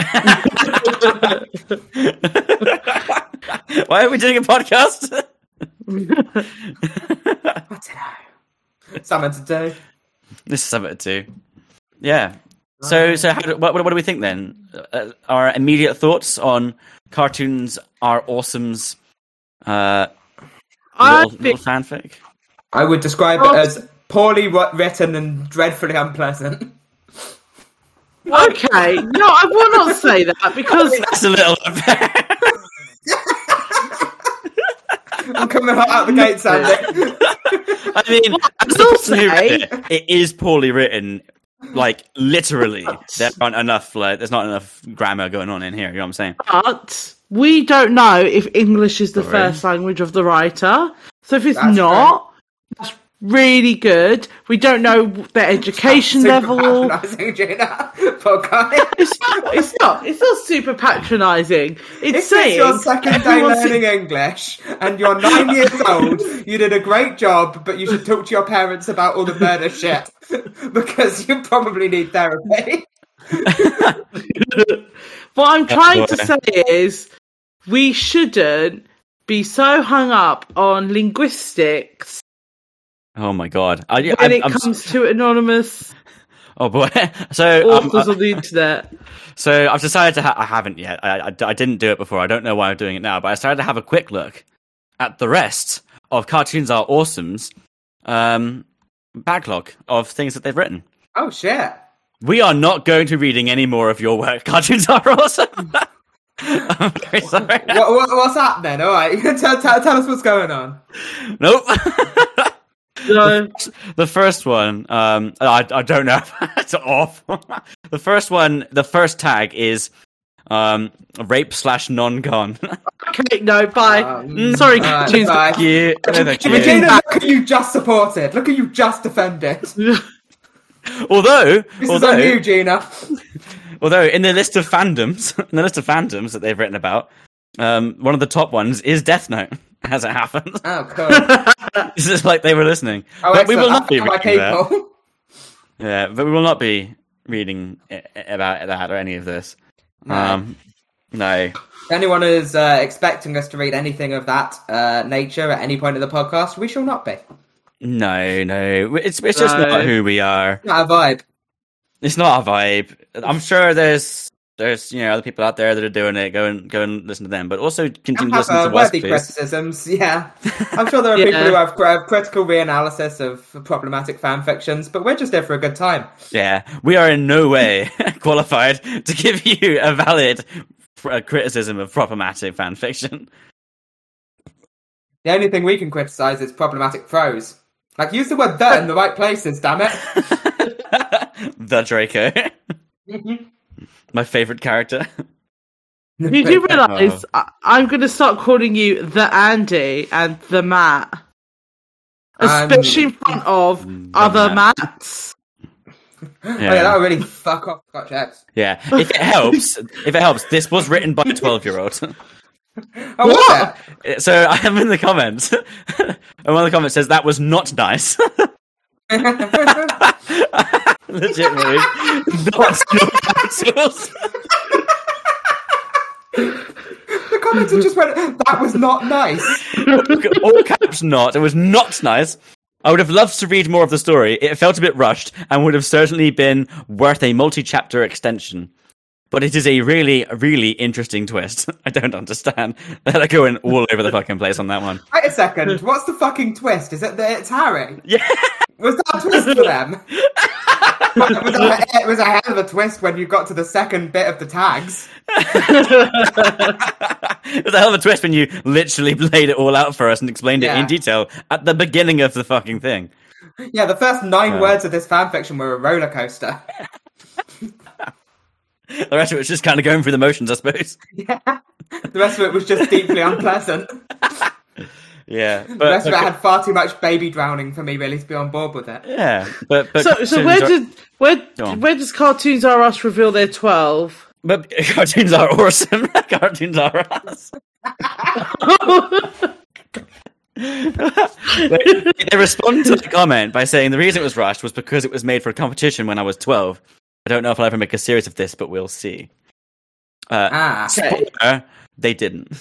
[SPEAKER 3] Why are we doing a podcast?
[SPEAKER 2] I don't know. Something to do.
[SPEAKER 3] this is something to do. Yeah. So, so how do, what, what do we think then? Uh, our immediate thoughts on cartoons are awesome's uh,
[SPEAKER 4] I
[SPEAKER 3] little,
[SPEAKER 4] think
[SPEAKER 3] little fanfic.
[SPEAKER 2] I would describe it as poorly written and dreadfully unpleasant.
[SPEAKER 4] Okay. No, I will not say that because
[SPEAKER 3] That's a little unfair.
[SPEAKER 2] I'm coming hot out the gate, Sandy.
[SPEAKER 3] I mean, as the
[SPEAKER 4] will
[SPEAKER 3] person who
[SPEAKER 4] say-
[SPEAKER 3] wrote it, it is poorly written. Like literally, there aren't enough. Like, there's not enough grammar going on in here. You know what I'm saying?
[SPEAKER 4] but we don't know if English is the
[SPEAKER 3] Sorry.
[SPEAKER 4] first language of the writer. So if it's
[SPEAKER 2] That's
[SPEAKER 4] not, that's really good. We don't know their education
[SPEAKER 2] Super
[SPEAKER 4] level.
[SPEAKER 2] Gina. [LAUGHS]
[SPEAKER 4] It's not. It's not. It's not super patronising. It's
[SPEAKER 2] If it's
[SPEAKER 4] saying
[SPEAKER 2] your second day learning English and you're nine years old, you did a great job, but you should talk to your parents about all the murder shit [LAUGHS] because you probably need therapy. [LAUGHS]
[SPEAKER 4] What I'm trying to say is we shouldn't be so hung up on linguistics
[SPEAKER 3] Oh my god! I,
[SPEAKER 4] when
[SPEAKER 3] I'm,
[SPEAKER 4] it
[SPEAKER 3] I'm,
[SPEAKER 4] comes to anonymous
[SPEAKER 3] oh boy! [LAUGHS] So, um,
[SPEAKER 4] authors on the internet.
[SPEAKER 3] so I've decided to. Ha- I haven't yet. I, I, I didn't do it before. I don't know why I'm doing it now. But I started to have a quick look at the rest of cartoons are awesome's um, backlog of things that they've written.
[SPEAKER 2] Oh shit.
[SPEAKER 3] We are not going to reading any more of your work. [LAUGHS] Cartoons are awesome. [LAUGHS] I'm very sorry.
[SPEAKER 2] What, what, what's happening? All right, tell, tell, tell us what's going on.
[SPEAKER 3] Nope.
[SPEAKER 4] So,
[SPEAKER 3] the first one, um, I, I don't know. [LAUGHS] it's off. the first one, the first tag is um, rape slash non con.
[SPEAKER 4] okay, no, bye.
[SPEAKER 2] Um,
[SPEAKER 4] Sorry,
[SPEAKER 2] alright,
[SPEAKER 4] cartoons.
[SPEAKER 2] bye.
[SPEAKER 3] you. No, thank you.
[SPEAKER 2] Regina, look at you just supported. Look at you just defended. [LAUGHS]
[SPEAKER 3] although,
[SPEAKER 2] This
[SPEAKER 3] although,
[SPEAKER 2] is on you, Gina. [LAUGHS]
[SPEAKER 3] although in the list of fandoms, in the list of fandoms that they've written about, um, one of the top ones is Death Note. As it happens,
[SPEAKER 2] Oh, cool.
[SPEAKER 3] this is like they were listening.
[SPEAKER 2] Oh,
[SPEAKER 3] but we will not be
[SPEAKER 2] I found my
[SPEAKER 3] reading that. Yeah, but we will not be reading i- i- about that or any of this.
[SPEAKER 2] No.
[SPEAKER 3] Um, no.
[SPEAKER 2] If anyone is uh, expecting us to read anything of that uh, nature at any point of the podcast, we shall not be.
[SPEAKER 3] No, no, it's it's just
[SPEAKER 4] No.
[SPEAKER 3] not who we are.
[SPEAKER 2] Not a vibe.
[SPEAKER 3] It's not a vibe. I'm sure there's there's you know other people out there that are doing it. Go and go and listen to them, but also continue to listen
[SPEAKER 2] uh,
[SPEAKER 3] to us,
[SPEAKER 2] worthy
[SPEAKER 3] please.
[SPEAKER 2] criticisms, yeah. I'm sure there are [LAUGHS]
[SPEAKER 4] Yeah.
[SPEAKER 2] people who have cr- critical reanalysis of problematic fan fictions, but we're just there for a good time.
[SPEAKER 3] Yeah, we are in no way [LAUGHS] qualified to give you a valid uh, criticism of problematic fan fiction.
[SPEAKER 2] The only thing we can criticise is problematic prose. Like, use the word "the" in the right places, damn it. [LAUGHS]
[SPEAKER 3] the Draco, my favorite character. [LAUGHS]
[SPEAKER 4] You do realise I- I'm going to start calling you the Andy and the Matt,
[SPEAKER 2] Um,
[SPEAKER 4] especially in front of other
[SPEAKER 3] Matt.
[SPEAKER 4] Mats.
[SPEAKER 2] Oh, yeah, that would really fuck off Scotch X.
[SPEAKER 3] Yeah, if it helps, [LAUGHS] if it helps, this was written by a twelve-year-old. [LAUGHS]
[SPEAKER 2] Oh, was it?
[SPEAKER 3] So I am in the comments, and one of the comments says that was not nice. Legitimately, [LAUGHS] not no capitals.
[SPEAKER 2] the commenter just went, that was not nice. [LAUGHS]
[SPEAKER 3] All caps, not. It was not nice. I would have loved to read more of the story. It felt a bit rushed and would have certainly been worth a multi-chapter extension. But it is a really, really interesting twist. [LAUGHS] I don't understand. They're going all over the fucking place on that one.
[SPEAKER 2] Wait a second, what's the fucking twist? Is it that it's Harry?
[SPEAKER 3] Yeah.
[SPEAKER 2] Was that a twist for them? [LAUGHS] was, that, it eh, was a hell of a twist when you got to the second bit of the tags. [LAUGHS]
[SPEAKER 3] it was a hell of a twist when you literally laid it all out for us and explained it in detail at the beginning of the fucking thing.
[SPEAKER 2] Yeah, the first nine
[SPEAKER 3] Yeah.
[SPEAKER 2] words of this fanfiction were a roller coaster. [LAUGHS]
[SPEAKER 3] The rest of it was just kind of going through the motions, I suppose.
[SPEAKER 2] Yeah. The rest of it was just deeply unpleasant.
[SPEAKER 3] Yeah,
[SPEAKER 2] The [LAUGHS]
[SPEAKER 3] but
[SPEAKER 2] rest of it had far too much baby drowning for me really to be on board with it.
[SPEAKER 3] yeah, but but
[SPEAKER 4] So, so where
[SPEAKER 3] are-
[SPEAKER 4] did where where does Cartoons R Us reveal their twelve?
[SPEAKER 3] but [LAUGHS] cartoons are awesome. [LAUGHS] cartoons are us. they, they respond to the comment by saying the reason it was rushed was because it was made for a competition when I was twelve. I don't know if I'll ever make a series of this, but we'll see. Uh,
[SPEAKER 2] Ah.
[SPEAKER 3] spoiler, they didn't.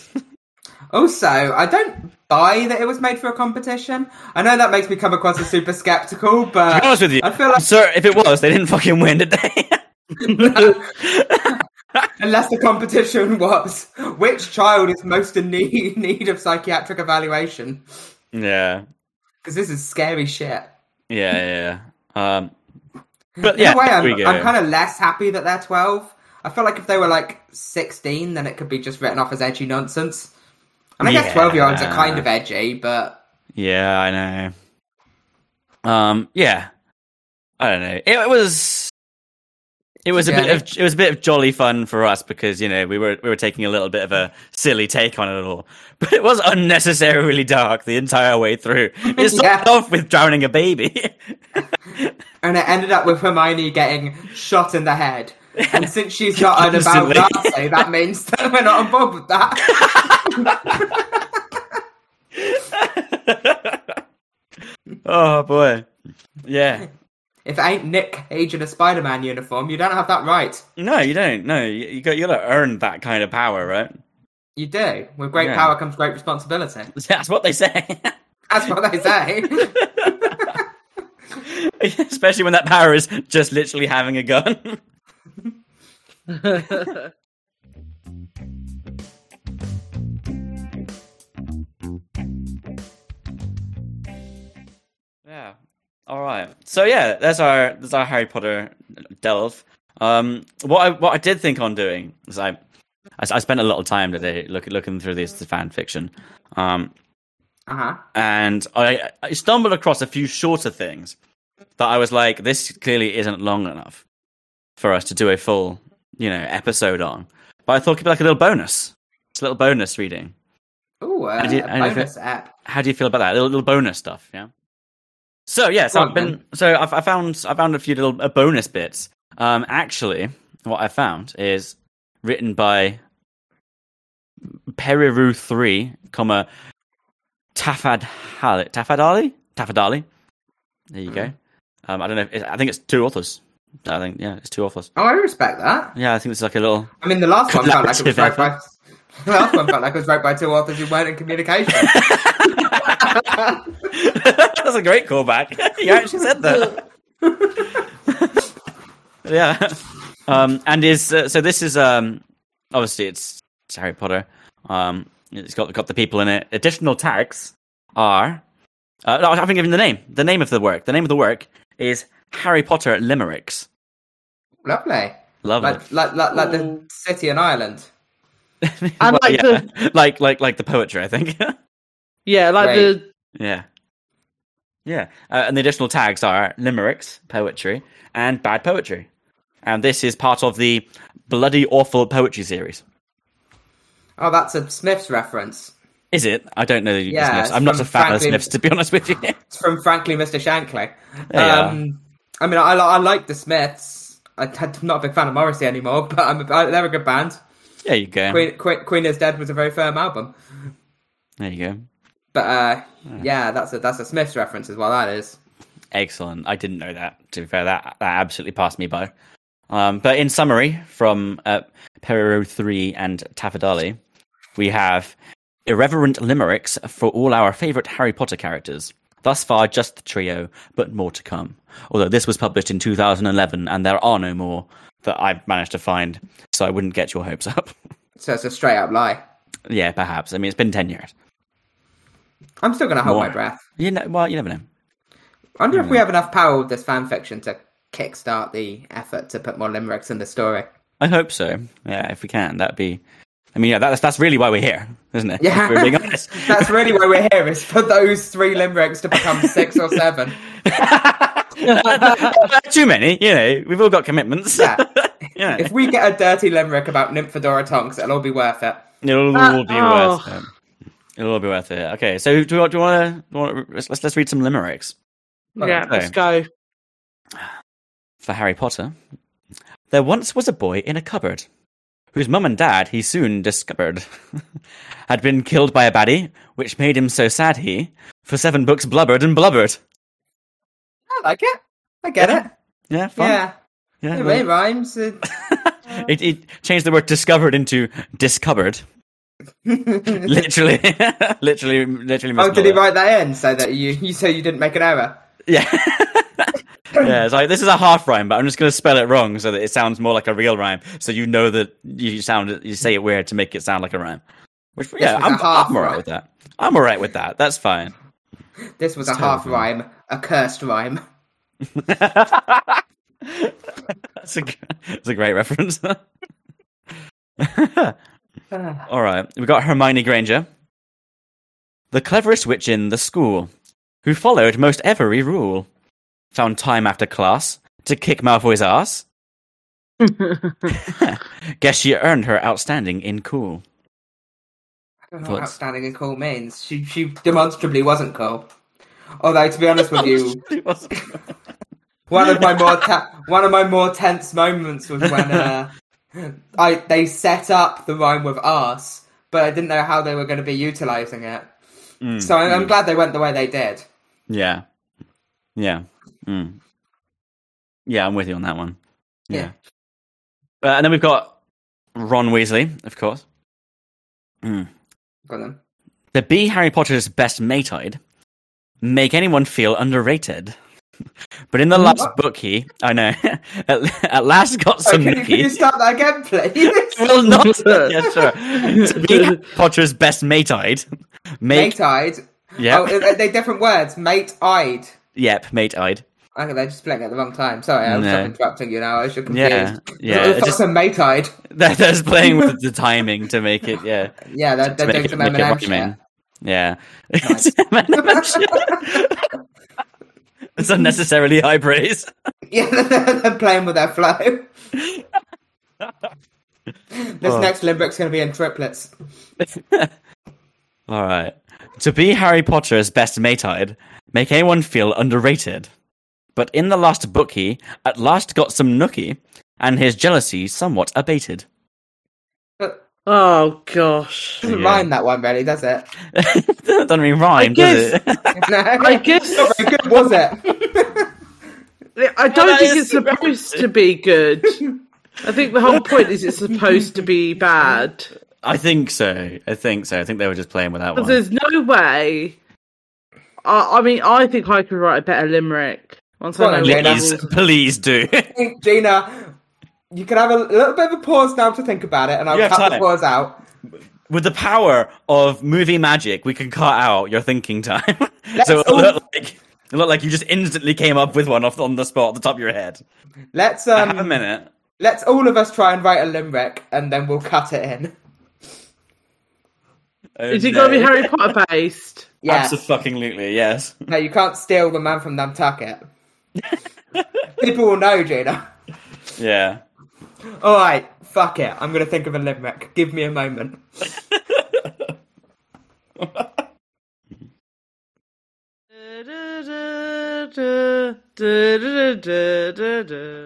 [SPEAKER 2] Also, I don't buy that it was made for a competition. I know that makes me come across as super skeptical, but To
[SPEAKER 3] be honest with you,
[SPEAKER 2] I feel like
[SPEAKER 3] sure if it was, they didn't fucking win, did they? [LAUGHS]
[SPEAKER 2] unless the competition was which child is most in need, [LAUGHS] need of psychiatric evaluation,
[SPEAKER 3] yeah,
[SPEAKER 2] because this is scary shit.
[SPEAKER 3] yeah, yeah. yeah. Um, but yeah,
[SPEAKER 2] in a way, I'm. I'm kind of less happy that they're 12. I feel like if they were like 16, then it could be just written off as edgy nonsense. And I guess
[SPEAKER 3] Yeah.
[SPEAKER 2] 12 year olds are kind of edgy, but
[SPEAKER 3] Yeah, I know. Um, yeah, I don't know. It was, it was a bit of it was a bit of jolly fun for us because you know we were we were taking a little bit of a silly take on it all, [LAUGHS] but it was unnecessarily dark the entire way through. It [LAUGHS] started
[SPEAKER 2] Yeah.
[SPEAKER 3] off with drowning a baby. [LAUGHS]
[SPEAKER 2] and it ended up with Hermione getting shot in the head. And since she's not [LAUGHS] an about
[SPEAKER 3] that,
[SPEAKER 2] Darcy, that means that we're not on board with that. [LAUGHS]
[SPEAKER 3] oh boy, yeah.
[SPEAKER 2] if it ain't Nick Cage in a Spider Man uniform, you don't have that right.
[SPEAKER 3] No, you don't. No, you, you got you got to earn that kind of power, right?
[SPEAKER 2] You do. With great
[SPEAKER 3] Yeah.
[SPEAKER 2] power comes great responsibility. [LAUGHS]
[SPEAKER 3] That's what they say.
[SPEAKER 2] That's what they say.
[SPEAKER 3] Especially when that power is just literally having a gun. [LAUGHS] yeah. All right. So yeah, there's our that's our Harry Potter delve. Um, what I what I did think on doing is I I, I spent a lot of time today looking looking through this fan fiction. Um,
[SPEAKER 2] uh huh.
[SPEAKER 3] and I, I stumbled across a few shorter things that I was like, this clearly isn't long enough for us to do a full, you know, episode on. But I thought it could be like a little bonus. It's a little bonus reading.
[SPEAKER 2] Ooh, uh,
[SPEAKER 3] I did-
[SPEAKER 2] a
[SPEAKER 3] I did-
[SPEAKER 2] bonus app.
[SPEAKER 3] How do you feel about that? A little, little bonus stuff, yeah? So yes,
[SPEAKER 2] Go
[SPEAKER 3] I've
[SPEAKER 2] on,
[SPEAKER 3] been. So I've, I found I found a few little uh, bonus bits. Um, actually, what I found is written by Periru three, comma Tafad Tafadali Tafadali. There you go. Um, I don't know. If, I think it's two authors. I think yeah, it's two authors.
[SPEAKER 2] Oh, I respect that.
[SPEAKER 3] Yeah, I think it's like a little.
[SPEAKER 2] I mean, the last one felt like it was wrote by. [LAUGHS] The last one felt like it was wrote by two authors who weren't in communication. [LAUGHS] [LAUGHS]
[SPEAKER 3] That's a great callback. you actually said that. yeah. Um, and is uh, so this is um obviously it's, it's Harry Potter. Um, it's got got the people in it. Additional tags are. Uh, no, I haven't given the name. The name of the work. The name of the work is Harry Potter at Limericks.
[SPEAKER 2] Lovely.
[SPEAKER 3] Lovely.
[SPEAKER 2] Like, like, like, like the city in Ireland. [LAUGHS]
[SPEAKER 4] And
[SPEAKER 3] Well,
[SPEAKER 4] like
[SPEAKER 3] yeah.
[SPEAKER 4] the [LAUGHS]
[SPEAKER 3] like like like the poetry, I think. [LAUGHS]
[SPEAKER 4] yeah, like
[SPEAKER 2] Right.
[SPEAKER 4] the
[SPEAKER 3] yeah. Yeah. Uh, and the additional tags are limericks, poetry, and bad poetry. And this is part of the bloody awful poetry series.
[SPEAKER 2] Oh, that's a Smiths reference.
[SPEAKER 3] Is it? I don't know the
[SPEAKER 2] Yeah,
[SPEAKER 3] Smiths. I'm not a fan of Smiths, to be honest with you.
[SPEAKER 2] It's from Frankly Mr. Shankly.
[SPEAKER 3] There you are.
[SPEAKER 2] Um, I mean, I, I like the Smiths. I, I'm not a big fan of Morrissey anymore, but I'm a, they're a good band.
[SPEAKER 3] there you go.
[SPEAKER 2] Queen, Queen, Queen is Dead was a very firm album.
[SPEAKER 3] There you go.
[SPEAKER 2] But uh, yeah, that's a that's a Smiths reference as well. That is.
[SPEAKER 3] Excellent. I didn't know that. To be fair, that that absolutely passed me by. Um, but in summary, from uh, Three and Tafadali, we have irreverent limericks for all our favourite Harry Potter characters. Thus far, just the trio, but more to come. Although this was published in 2011, and there are no more that I've managed to find, so I wouldn't get your hopes up. [LAUGHS]
[SPEAKER 2] So it's a straight up lie.
[SPEAKER 3] yeah, perhaps. I mean, it's been ten years.
[SPEAKER 2] I'm still going to hold
[SPEAKER 3] More.
[SPEAKER 2] my breath.
[SPEAKER 3] You know, well, you never know.
[SPEAKER 2] I wonder if we have enough power with this fan fiction to kickstart the effort to put more limericks in the story.
[SPEAKER 3] I hope so. Yeah, if we can, that'd be. I mean, yeah, that's that's really why we're here, isn't it?
[SPEAKER 2] Yeah.
[SPEAKER 3] We're being [LAUGHS] honest.
[SPEAKER 2] That's really why we're here, is for those three limericks to become six or seven. [LAUGHS]
[SPEAKER 3] Too many, you know. We've all got commitments.
[SPEAKER 2] Yeah. [LAUGHS]
[SPEAKER 3] yeah,
[SPEAKER 2] If we get a dirty limerick about Nymphadora Tonks, it'll all be worth it.
[SPEAKER 3] it'll
[SPEAKER 4] Uh,
[SPEAKER 3] all be
[SPEAKER 4] oh.
[SPEAKER 3] worth it. It'll all be worth it. Okay, so do you, do you want to? Let's let's read some limericks
[SPEAKER 4] yeah.
[SPEAKER 3] okay.
[SPEAKER 4] Let's go.
[SPEAKER 3] for Harry Potter. There once was a boy in a cupboard, whose mum and dad he soon discovered [LAUGHS] had been killed by a baddie, which made him so sad he, for seven books, blubbered and blubbered.
[SPEAKER 2] I like it. I get it.
[SPEAKER 3] Yeah, fun.
[SPEAKER 2] Yeah.
[SPEAKER 3] yeah.
[SPEAKER 2] It,
[SPEAKER 3] well-
[SPEAKER 2] rhymes. It- [LAUGHS]
[SPEAKER 3] it, it changed the word discovered into discovered. [LAUGHS] literally, literally, literally.
[SPEAKER 2] oh, did he write that in so that you you so you didn't make an error?
[SPEAKER 3] Yeah. [LAUGHS] yeah, it's like this is a half rhyme, but I'm just going to spell it wrong so that it sounds more like a real rhyme. So you know that you sound you say it weird to make it sound like a rhyme. Which yeah,
[SPEAKER 2] a
[SPEAKER 3] I'm,
[SPEAKER 2] half
[SPEAKER 3] I'm alright with that. I'm alright with that. That's fine.
[SPEAKER 2] This was a
[SPEAKER 3] It's
[SPEAKER 2] half rhyme, a cursed rhyme. [LAUGHS] [LAUGHS]
[SPEAKER 3] that's a that's a great reference. [SIGHS] All right, we got Hermione Granger, the cleverest witch in the school, who followed most every rule, found time after class to kick Malfoy's ass. [LAUGHS] [LAUGHS] Guess she earned her outstanding in cool.
[SPEAKER 2] I don't know what
[SPEAKER 3] Thoughts?
[SPEAKER 2] outstanding and cool means. She she demonstrably wasn't cool. Although to be honest with you, [LAUGHS] one of my more te- one of my more tense moments was when uh, I they set up the rhyme with arse, but I didn't know how they were going to be utilizing it.
[SPEAKER 3] Mm,
[SPEAKER 2] So I'm, I'm
[SPEAKER 3] mm.
[SPEAKER 2] glad they went the way they did.
[SPEAKER 3] Yeah, yeah, mm. yeah. I'm with you on that one. Yeah, Uh, and then we've got Ron Weasley, of course. Mm.
[SPEAKER 2] Go on then.
[SPEAKER 3] The be Harry Potter's best mate'ide make anyone feel underrated. [LAUGHS] But in the last
[SPEAKER 2] What?
[SPEAKER 3] book, he, I know, [LAUGHS] at, at last got
[SPEAKER 2] So
[SPEAKER 3] some
[SPEAKER 2] can, you- can you start that again, please? [LAUGHS]
[SPEAKER 3] Well, not yeah, sure. To be Harry Potter's best mate'ide, make
[SPEAKER 2] Mate-eyed.
[SPEAKER 3] Yeah,
[SPEAKER 2] Oh, are they different words? Mate-eyed.
[SPEAKER 3] yep, mate'ide.
[SPEAKER 2] Okay, they're just playing at the wrong time. Sorry, I was
[SPEAKER 3] No.
[SPEAKER 2] interrupting you now. I was just confused.
[SPEAKER 3] Yeah, yeah.
[SPEAKER 2] the
[SPEAKER 3] it Just
[SPEAKER 2] a mate-eyed?
[SPEAKER 3] they're, they're just playing with the timing to make it, yeah,
[SPEAKER 2] Yeah, they're, they're doing
[SPEAKER 3] it,
[SPEAKER 2] some
[SPEAKER 3] Eminem
[SPEAKER 2] shit.
[SPEAKER 3] Yeah, [LAUGHS]
[SPEAKER 2] Nice. [LAUGHS]
[SPEAKER 3] it's unnecessarily high praise. [LAUGHS]
[SPEAKER 2] Yeah, they're playing with their flow. this
[SPEAKER 3] Oh.
[SPEAKER 2] next limerick's going to be in triplets.
[SPEAKER 3] All right. To be Harry Potter's best mate'ide, make anyone feel underrated. But in the last book, he at last got some nookie, and his jealousy somewhat abated.
[SPEAKER 4] Oh gosh.
[SPEAKER 2] doesn't
[SPEAKER 3] Yeah.
[SPEAKER 2] rhyme that one really, does it? [LAUGHS]
[SPEAKER 3] Doesn't even rhyme, does it? [LAUGHS] [LAUGHS]
[SPEAKER 2] No.
[SPEAKER 4] I guess
[SPEAKER 2] Not very good, was it?
[SPEAKER 4] I don't
[SPEAKER 3] that
[SPEAKER 4] think it's supposed to be good. I think the whole point is it's supposed to be bad.
[SPEAKER 3] I think so. I think so. I think they were just playing with that
[SPEAKER 4] But
[SPEAKER 3] one.
[SPEAKER 4] there's no way. I, I mean, I think I could write a better limerick once
[SPEAKER 2] Go on
[SPEAKER 4] I know
[SPEAKER 2] then,
[SPEAKER 4] what
[SPEAKER 2] Jane.
[SPEAKER 3] Please,
[SPEAKER 4] levels-
[SPEAKER 3] please do.
[SPEAKER 2] Gina, you can have a little bit of a pause now to think about it, and I'll
[SPEAKER 3] You
[SPEAKER 2] cut the pause out.
[SPEAKER 3] With the power of movie magic, we can cut out your thinking time. [LAUGHS] so it
[SPEAKER 2] all-
[SPEAKER 3] look like it looked like you just instantly came up with one off on the spot, at the top of your head.
[SPEAKER 2] Let's
[SPEAKER 3] Have a
[SPEAKER 2] um,
[SPEAKER 3] minute.
[SPEAKER 2] let's all of us try and write a limerick, and then we'll cut it in.
[SPEAKER 4] Is it going to be Harry Potter based? [LAUGHS]
[SPEAKER 2] Yes.
[SPEAKER 3] Absolutely, yes.
[SPEAKER 2] No, you can't steal the man from Nantucket. [LAUGHS] People will know, Gina.
[SPEAKER 3] Yeah.
[SPEAKER 2] All right, fuck it. I'm gonna think of a limerick. Give me a moment.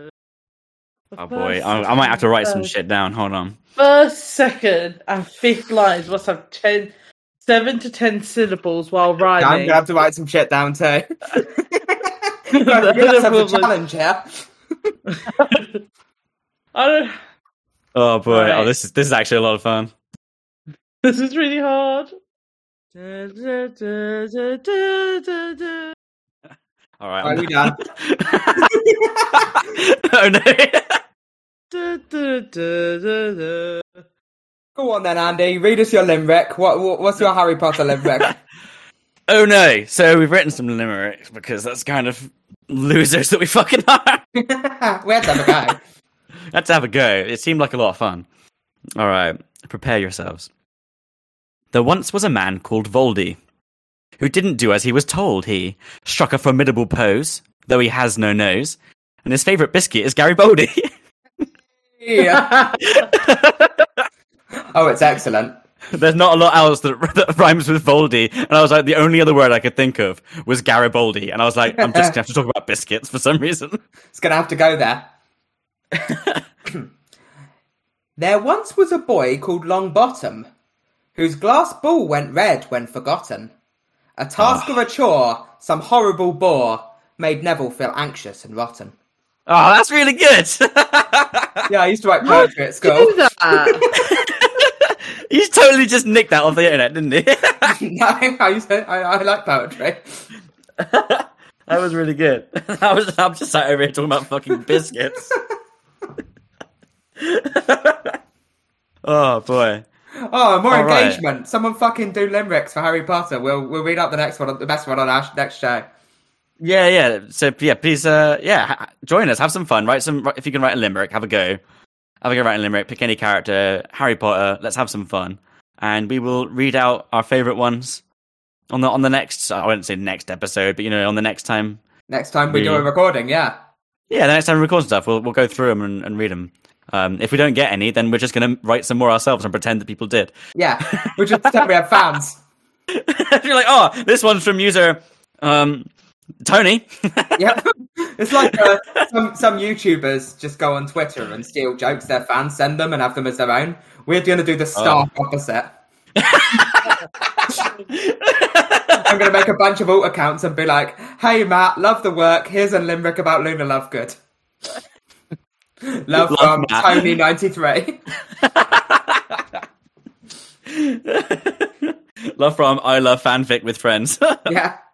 [SPEAKER 2] [LAUGHS]
[SPEAKER 3] Oh boy, I, I might have to write some shit down. Hold on.
[SPEAKER 4] First, second, and fifth lines must have ten, seven to ten syllables while
[SPEAKER 2] writing.
[SPEAKER 4] I'm
[SPEAKER 2] gonna have to write some shit down too. Guys, we're have a challenge here. [LAUGHS]
[SPEAKER 4] I don't.
[SPEAKER 3] Oh boy,
[SPEAKER 4] Alright.
[SPEAKER 3] oh this is this is actually a lot of fun.
[SPEAKER 4] This is really hard. Da, da, da, da, da, da, da.
[SPEAKER 3] All right,
[SPEAKER 2] Are we done? [LAUGHS]
[SPEAKER 3] oh no. [LAUGHS]
[SPEAKER 4] Da, da, da, da, da.
[SPEAKER 2] Go on then, Andy. Read us your limerick. What, what what's your Harry Potter limerick? [LAUGHS]
[SPEAKER 3] oh no. So we've written some limericks because that's kind of losers that we fucking are. [LAUGHS]
[SPEAKER 2] we had to have a go. [LAUGHS]
[SPEAKER 3] Let's have a go. It seemed like a lot of fun. All right, prepare yourselves. There once was a man called Voldy, who didn't do as he was told. He struck a formidable pose, though he has no nose, and his favourite biscuit is Garibaldi.
[SPEAKER 2] Yeah. [LAUGHS] Oh, it's excellent.
[SPEAKER 3] There's not a lot else that, [LAUGHS] that rhymes with Voldy, and I was like, the only other word I could think of was Garibaldi, and I was like, I'm just gonna have to talk about biscuits for some reason. [LAUGHS]
[SPEAKER 2] It's gonna have to go there. there once was a boy called Longbottom, whose glass ball went red when forgotten. A task or a ah. chore, some horrible bore, made Neville feel anxious and rotten.
[SPEAKER 3] Oh, that's really good.
[SPEAKER 2] Yeah, I used to write poetry at school.
[SPEAKER 4] Do that. [LAUGHS]
[SPEAKER 3] He's totally just nicked that off the internet, didn't he? [LAUGHS] [LAUGHS]
[SPEAKER 2] no, I used to, I, I like poetry.
[SPEAKER 3] that was really good. I was, I'm just sat over here talking about fucking biscuits. oh boy.
[SPEAKER 2] Oh, more
[SPEAKER 3] All right.
[SPEAKER 2] engagement. Someone fucking do limericks for Harry Potter. We'll we'll read out the next one, the best one on our next show.
[SPEAKER 3] Yeah, yeah. So yeah, please, uh, yeah, ha- join us. Have some fun. Write some. If you can write a limerick, have a go. Have a go write a limerick. Pick any character. Harry Potter. Let's have some fun, and we will read out our favorite ones on the on the next. I wouldn't say next episode, but you know, on the next time.
[SPEAKER 2] Next time we do a recording, yeah.
[SPEAKER 3] Yeah, the next time we record stuff, we'll we'll go through them and, and read them. Um, if we don't get any, then we're just gonna write some more ourselves and pretend that people did.
[SPEAKER 2] Yeah. We just pretend we have fans. [LAUGHS]
[SPEAKER 3] You're like, oh, this one's from user um, Tony.
[SPEAKER 2] Yep. [LAUGHS] It's like uh, some some YouTubers just go on Twitter and steal jokes their fans send them and have them as their own. We're going to do the stark opposite. I'm going to make a bunch of alt accounts and be like, "Hey Matt, love the work. Here's a limerick about Luna Lovegood." Love,
[SPEAKER 3] Love
[SPEAKER 2] from
[SPEAKER 3] Matt.
[SPEAKER 2] Tony ninety three. [LAUGHS]
[SPEAKER 3] love from I love fanfic with friends.
[SPEAKER 2] Yeah. [LAUGHS]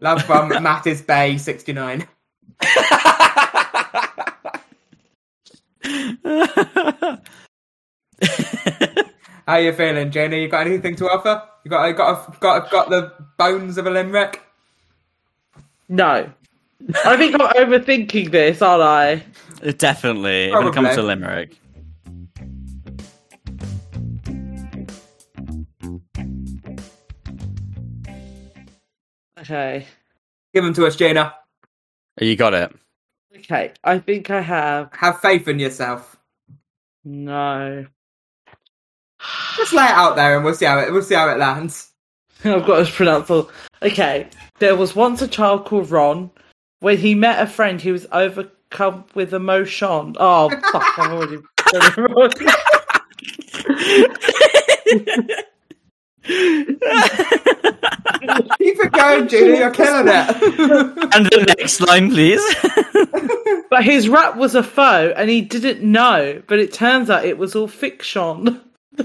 [SPEAKER 2] Love from [LAUGHS] Matt is Bay sixty nine. How you feeling, Jenny? You got anything to offer? You got you got got got the bones of a limerick?
[SPEAKER 4] No. I think I'm overthinking this, aren't I?
[SPEAKER 3] Definitely, when it comes to limerick.
[SPEAKER 4] Okay.
[SPEAKER 2] Give them to us, Gina.
[SPEAKER 3] You got it.
[SPEAKER 4] Okay. I think I have.
[SPEAKER 2] Have faith in yourself.
[SPEAKER 4] No. [SIGHS]
[SPEAKER 2] Just lay it out there, and we'll see how it we'll see how it lands. [LAUGHS]
[SPEAKER 4] I've got to pronounce all. Okay. There was once a child called Ron. When he met a friend, he was overcome with emotion. Oh, fuck, I've already done it wrong.
[SPEAKER 2] Keep it going, Julie. You're killing it. [LAUGHS]
[SPEAKER 3] and the next line, please. [LAUGHS]
[SPEAKER 4] But his rap was a foe, and he didn't know. But it turns out it was all fiction. [LAUGHS]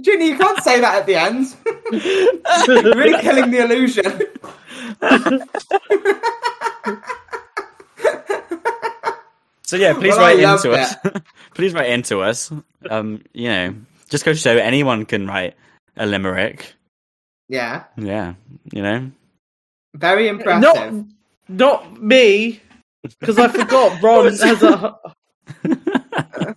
[SPEAKER 2] Julie, you can't say that at the end. You're really killing the illusion.
[SPEAKER 3] so yeah, please
[SPEAKER 2] Well,
[SPEAKER 3] write
[SPEAKER 2] I
[SPEAKER 3] into us.
[SPEAKER 2] loved
[SPEAKER 3] please write into us. Um, you know, just go show anyone can write a limerick.
[SPEAKER 2] Yeah,
[SPEAKER 3] Yeah, you know.
[SPEAKER 2] very impressive.
[SPEAKER 4] Not, not me, because I forgot [LAUGHS] Ron has a. [LAUGHS]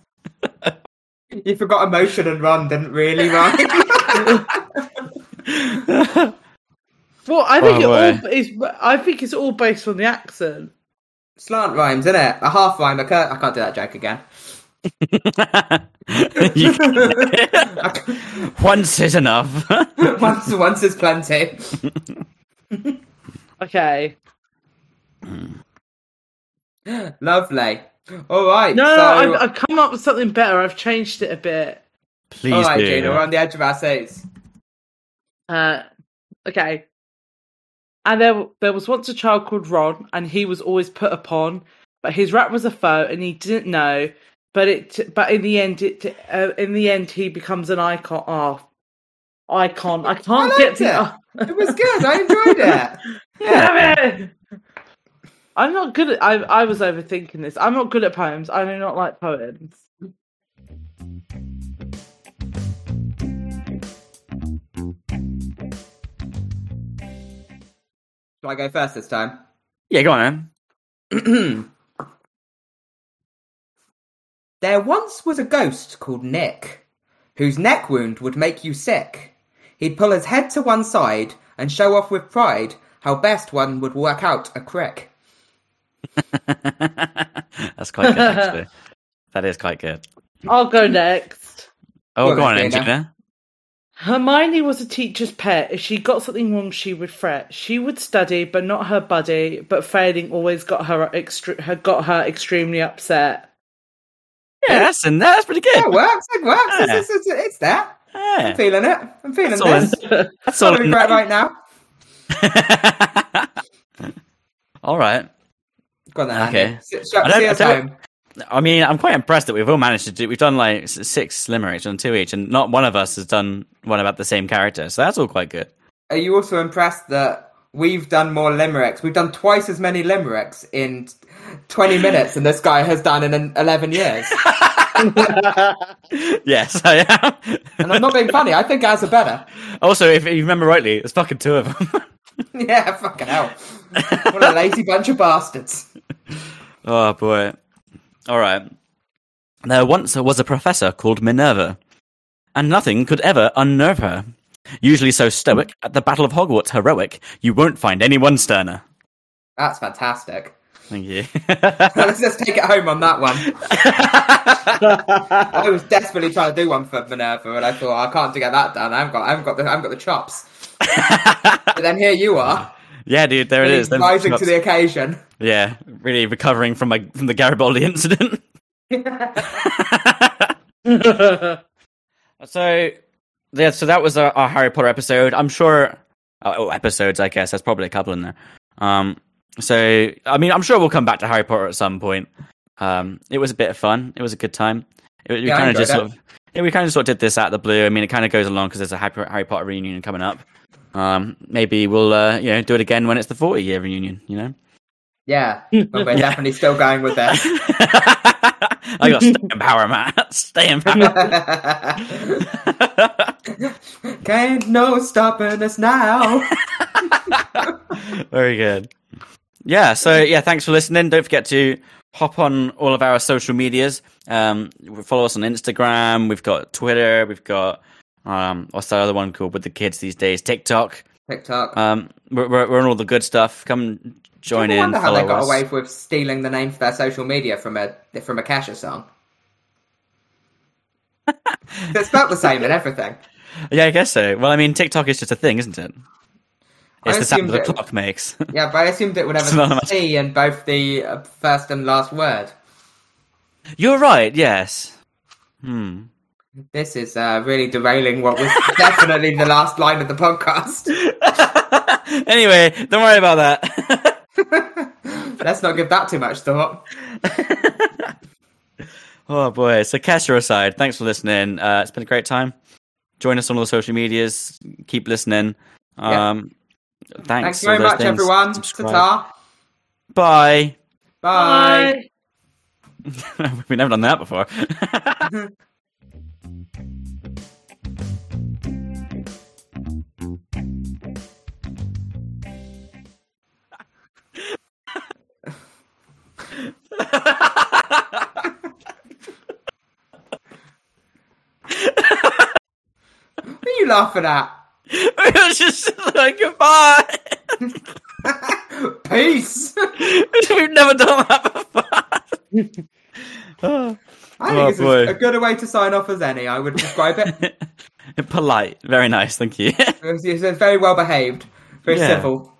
[SPEAKER 2] You forgot emotion and run didn't really rhyme. [LAUGHS]
[SPEAKER 4] Well, I think
[SPEAKER 3] Oh,
[SPEAKER 4] it all is. I think it's all based on the accent.
[SPEAKER 2] Slant rhymes, isn't it? A half rhyme. I can't, I can't do that joke again. [LAUGHS]
[SPEAKER 3] You can- [LAUGHS] Once is enough. [LAUGHS]
[SPEAKER 2] once, once is plenty.
[SPEAKER 4] Okay. [GASPS]
[SPEAKER 2] Lovely. All right.
[SPEAKER 4] No,
[SPEAKER 2] so,
[SPEAKER 4] no, I've, I've come up with something better. I've changed it a bit.
[SPEAKER 3] Please
[SPEAKER 2] all right,
[SPEAKER 3] do.
[SPEAKER 2] Gina, we're on the edge of our seats.
[SPEAKER 4] Uh, okay. And there, there was once a child called Ron, and he was always put upon, but his rap was a foe, and he didn't know. But it, but in the end, it, uh, in the end, he becomes an icon. Oh, icon! I can't
[SPEAKER 2] I
[SPEAKER 4] get
[SPEAKER 2] liked
[SPEAKER 4] to.
[SPEAKER 2] it.
[SPEAKER 4] oh,
[SPEAKER 2] It was good. I enjoyed it. [LAUGHS]
[SPEAKER 4] damn it! I'm not good at. I, I was overthinking this. I'm not good at poems. I do not like poems.
[SPEAKER 2] do I go first this time?
[SPEAKER 3] Yeah, go on, man. [CLEARS THROAT]
[SPEAKER 2] There once was a ghost called Nick, whose neck wound would make you sick. He'd pull his head to one side and show off with pride how best one would work out a crick. [LAUGHS]
[SPEAKER 3] That's quite good, actually. [LAUGHS] That is quite good.
[SPEAKER 4] I'll go next.
[SPEAKER 3] Oh,
[SPEAKER 2] Go
[SPEAKER 3] go
[SPEAKER 2] on
[SPEAKER 3] on,
[SPEAKER 2] then, Gina.
[SPEAKER 3] Gina.
[SPEAKER 4] Hermione was a teacher's pet. If she got something wrong, she would fret. She would study, but not her buddy. But failing always got her, extre- her got her extremely upset.
[SPEAKER 3] Yeah, that's, in there. that's pretty good.
[SPEAKER 2] It works. It works.
[SPEAKER 3] Yeah.
[SPEAKER 2] It's, it's, it's, it's there. I'm feeling it. I'm feeling
[SPEAKER 3] That's all
[SPEAKER 2] this.
[SPEAKER 3] in- [LAUGHS] That's all.
[SPEAKER 2] Regret right now. [LAUGHS]
[SPEAKER 3] all right.
[SPEAKER 2] Go on then.
[SPEAKER 3] Okay.
[SPEAKER 2] Andy. S-
[SPEAKER 3] I don't-
[SPEAKER 2] see
[SPEAKER 3] I don't-
[SPEAKER 2] home.
[SPEAKER 3] I mean, I'm quite impressed that we've all managed to do. We've done like six limericks, done two each, and not one of us has done one about the same character. So that's all quite good.
[SPEAKER 2] Are you also impressed that we've done more limericks? We've done twice as many limericks in 20 minutes and this guy has done in 11 years. [LAUGHS]
[SPEAKER 3] yes, I am.
[SPEAKER 2] And I'm not being funny. I think ours are better.
[SPEAKER 3] also, if you remember rightly, there's fucking two of them. [LAUGHS]
[SPEAKER 2] Yeah, fucking hell. What a lazy bunch of bastards. [LAUGHS]
[SPEAKER 3] oh boy. All right. There once was a professor called Minerva, and nothing could ever unnerve her. Usually so stoic, at the Battle of Hogwarts heroic, you won't find anyone sterner.
[SPEAKER 2] That's fantastic.
[SPEAKER 3] Thank you.
[SPEAKER 2] Let's just take it home on that one. [LAUGHS] I was desperately trying to do one for Minerva, and I thought I can't get that done. I haven't got, I haven't got the, I haven't got the chops. [LAUGHS] But then here you are,
[SPEAKER 3] yeah, dude, there it
[SPEAKER 2] really
[SPEAKER 3] is. Them
[SPEAKER 2] rising
[SPEAKER 3] shots.
[SPEAKER 2] to the occasion.
[SPEAKER 3] Yeah, really recovering from my from the Garibaldi incident. [LAUGHS] so, yeah, so that was our, our Harry Potter episode. I'm sure. Oh, oh, episodes, I guess. There's probably a couple in there. Um, so, I mean, I'm sure we'll come back to Harry Potter at some point. Um, it was a bit of fun. It was a good time. It, we
[SPEAKER 2] Yeah,
[SPEAKER 3] kind of just sort of, yeah, we kind of sort of did this out of the blue. I mean, it kind of goes along because there's a Harry, Harry Potter reunion coming up. Um, maybe we'll, uh, you know, do it again when it's the 40 year reunion. You know.
[SPEAKER 2] Yeah, but we're [LAUGHS] definitely still going with this. [LAUGHS]
[SPEAKER 3] I got stay in power, Matt. [LAUGHS] Stay in power.
[SPEAKER 2] Can't no stopping us now.
[SPEAKER 3] Very good. Yeah, so yeah, thanks for listening. Don't forget to hop on all of our social medias. Um, follow us on Instagram. We've got Twitter. We've got um, what's that other one called with the kids these days? TikTok.
[SPEAKER 2] TikTok.
[SPEAKER 3] Um, we're, we're, we're on all the good stuff. Come join
[SPEAKER 2] I
[SPEAKER 3] in.
[SPEAKER 2] wonder how they got
[SPEAKER 3] us.
[SPEAKER 2] away with stealing the name for their social media from a from a Kesha song. [LAUGHS] It's spelled the same in everything.
[SPEAKER 3] Yeah, I guess so. Well, I mean, TikTok is just a thing, isn't it?
[SPEAKER 2] I
[SPEAKER 3] It's the sound that the clock makes. [LAUGHS]
[SPEAKER 2] Yeah, but I assumed it would have a C in both the uh, first and last word.
[SPEAKER 3] You're right. Yes. Hmm.
[SPEAKER 2] This is uh, really derailing what was [LAUGHS] definitely the last line of the podcast. [LAUGHS]
[SPEAKER 3] anyway, don't worry about that.
[SPEAKER 2] Let's not give that too much thought.
[SPEAKER 3] oh boy. So, Kesha aside, thanks for listening. Uh, it's been a great time. Join us on all the social medias. Keep listening.
[SPEAKER 2] Yeah.
[SPEAKER 3] Thanks.
[SPEAKER 2] Thanks very much,
[SPEAKER 3] things.
[SPEAKER 2] everyone.
[SPEAKER 3] Subscribe.
[SPEAKER 2] Ta-ta.
[SPEAKER 3] Bye.
[SPEAKER 2] Bye. [LAUGHS]
[SPEAKER 3] We've never done that before. [LAUGHS] [LAUGHS]
[SPEAKER 2] What are you laughing at? [LAUGHS]
[SPEAKER 3] it was just like goodbye. [LAUGHS]
[SPEAKER 2] Peace. [LAUGHS]
[SPEAKER 3] We've never done that before. Oh.
[SPEAKER 2] I think
[SPEAKER 3] Oh,
[SPEAKER 2] it's
[SPEAKER 3] boy.
[SPEAKER 2] a good a way to sign off as any. I would describe it.
[SPEAKER 3] Polite, very nice, thank you.
[SPEAKER 2] It's, it's very well behaved, very
[SPEAKER 3] Yeah.
[SPEAKER 2] civil.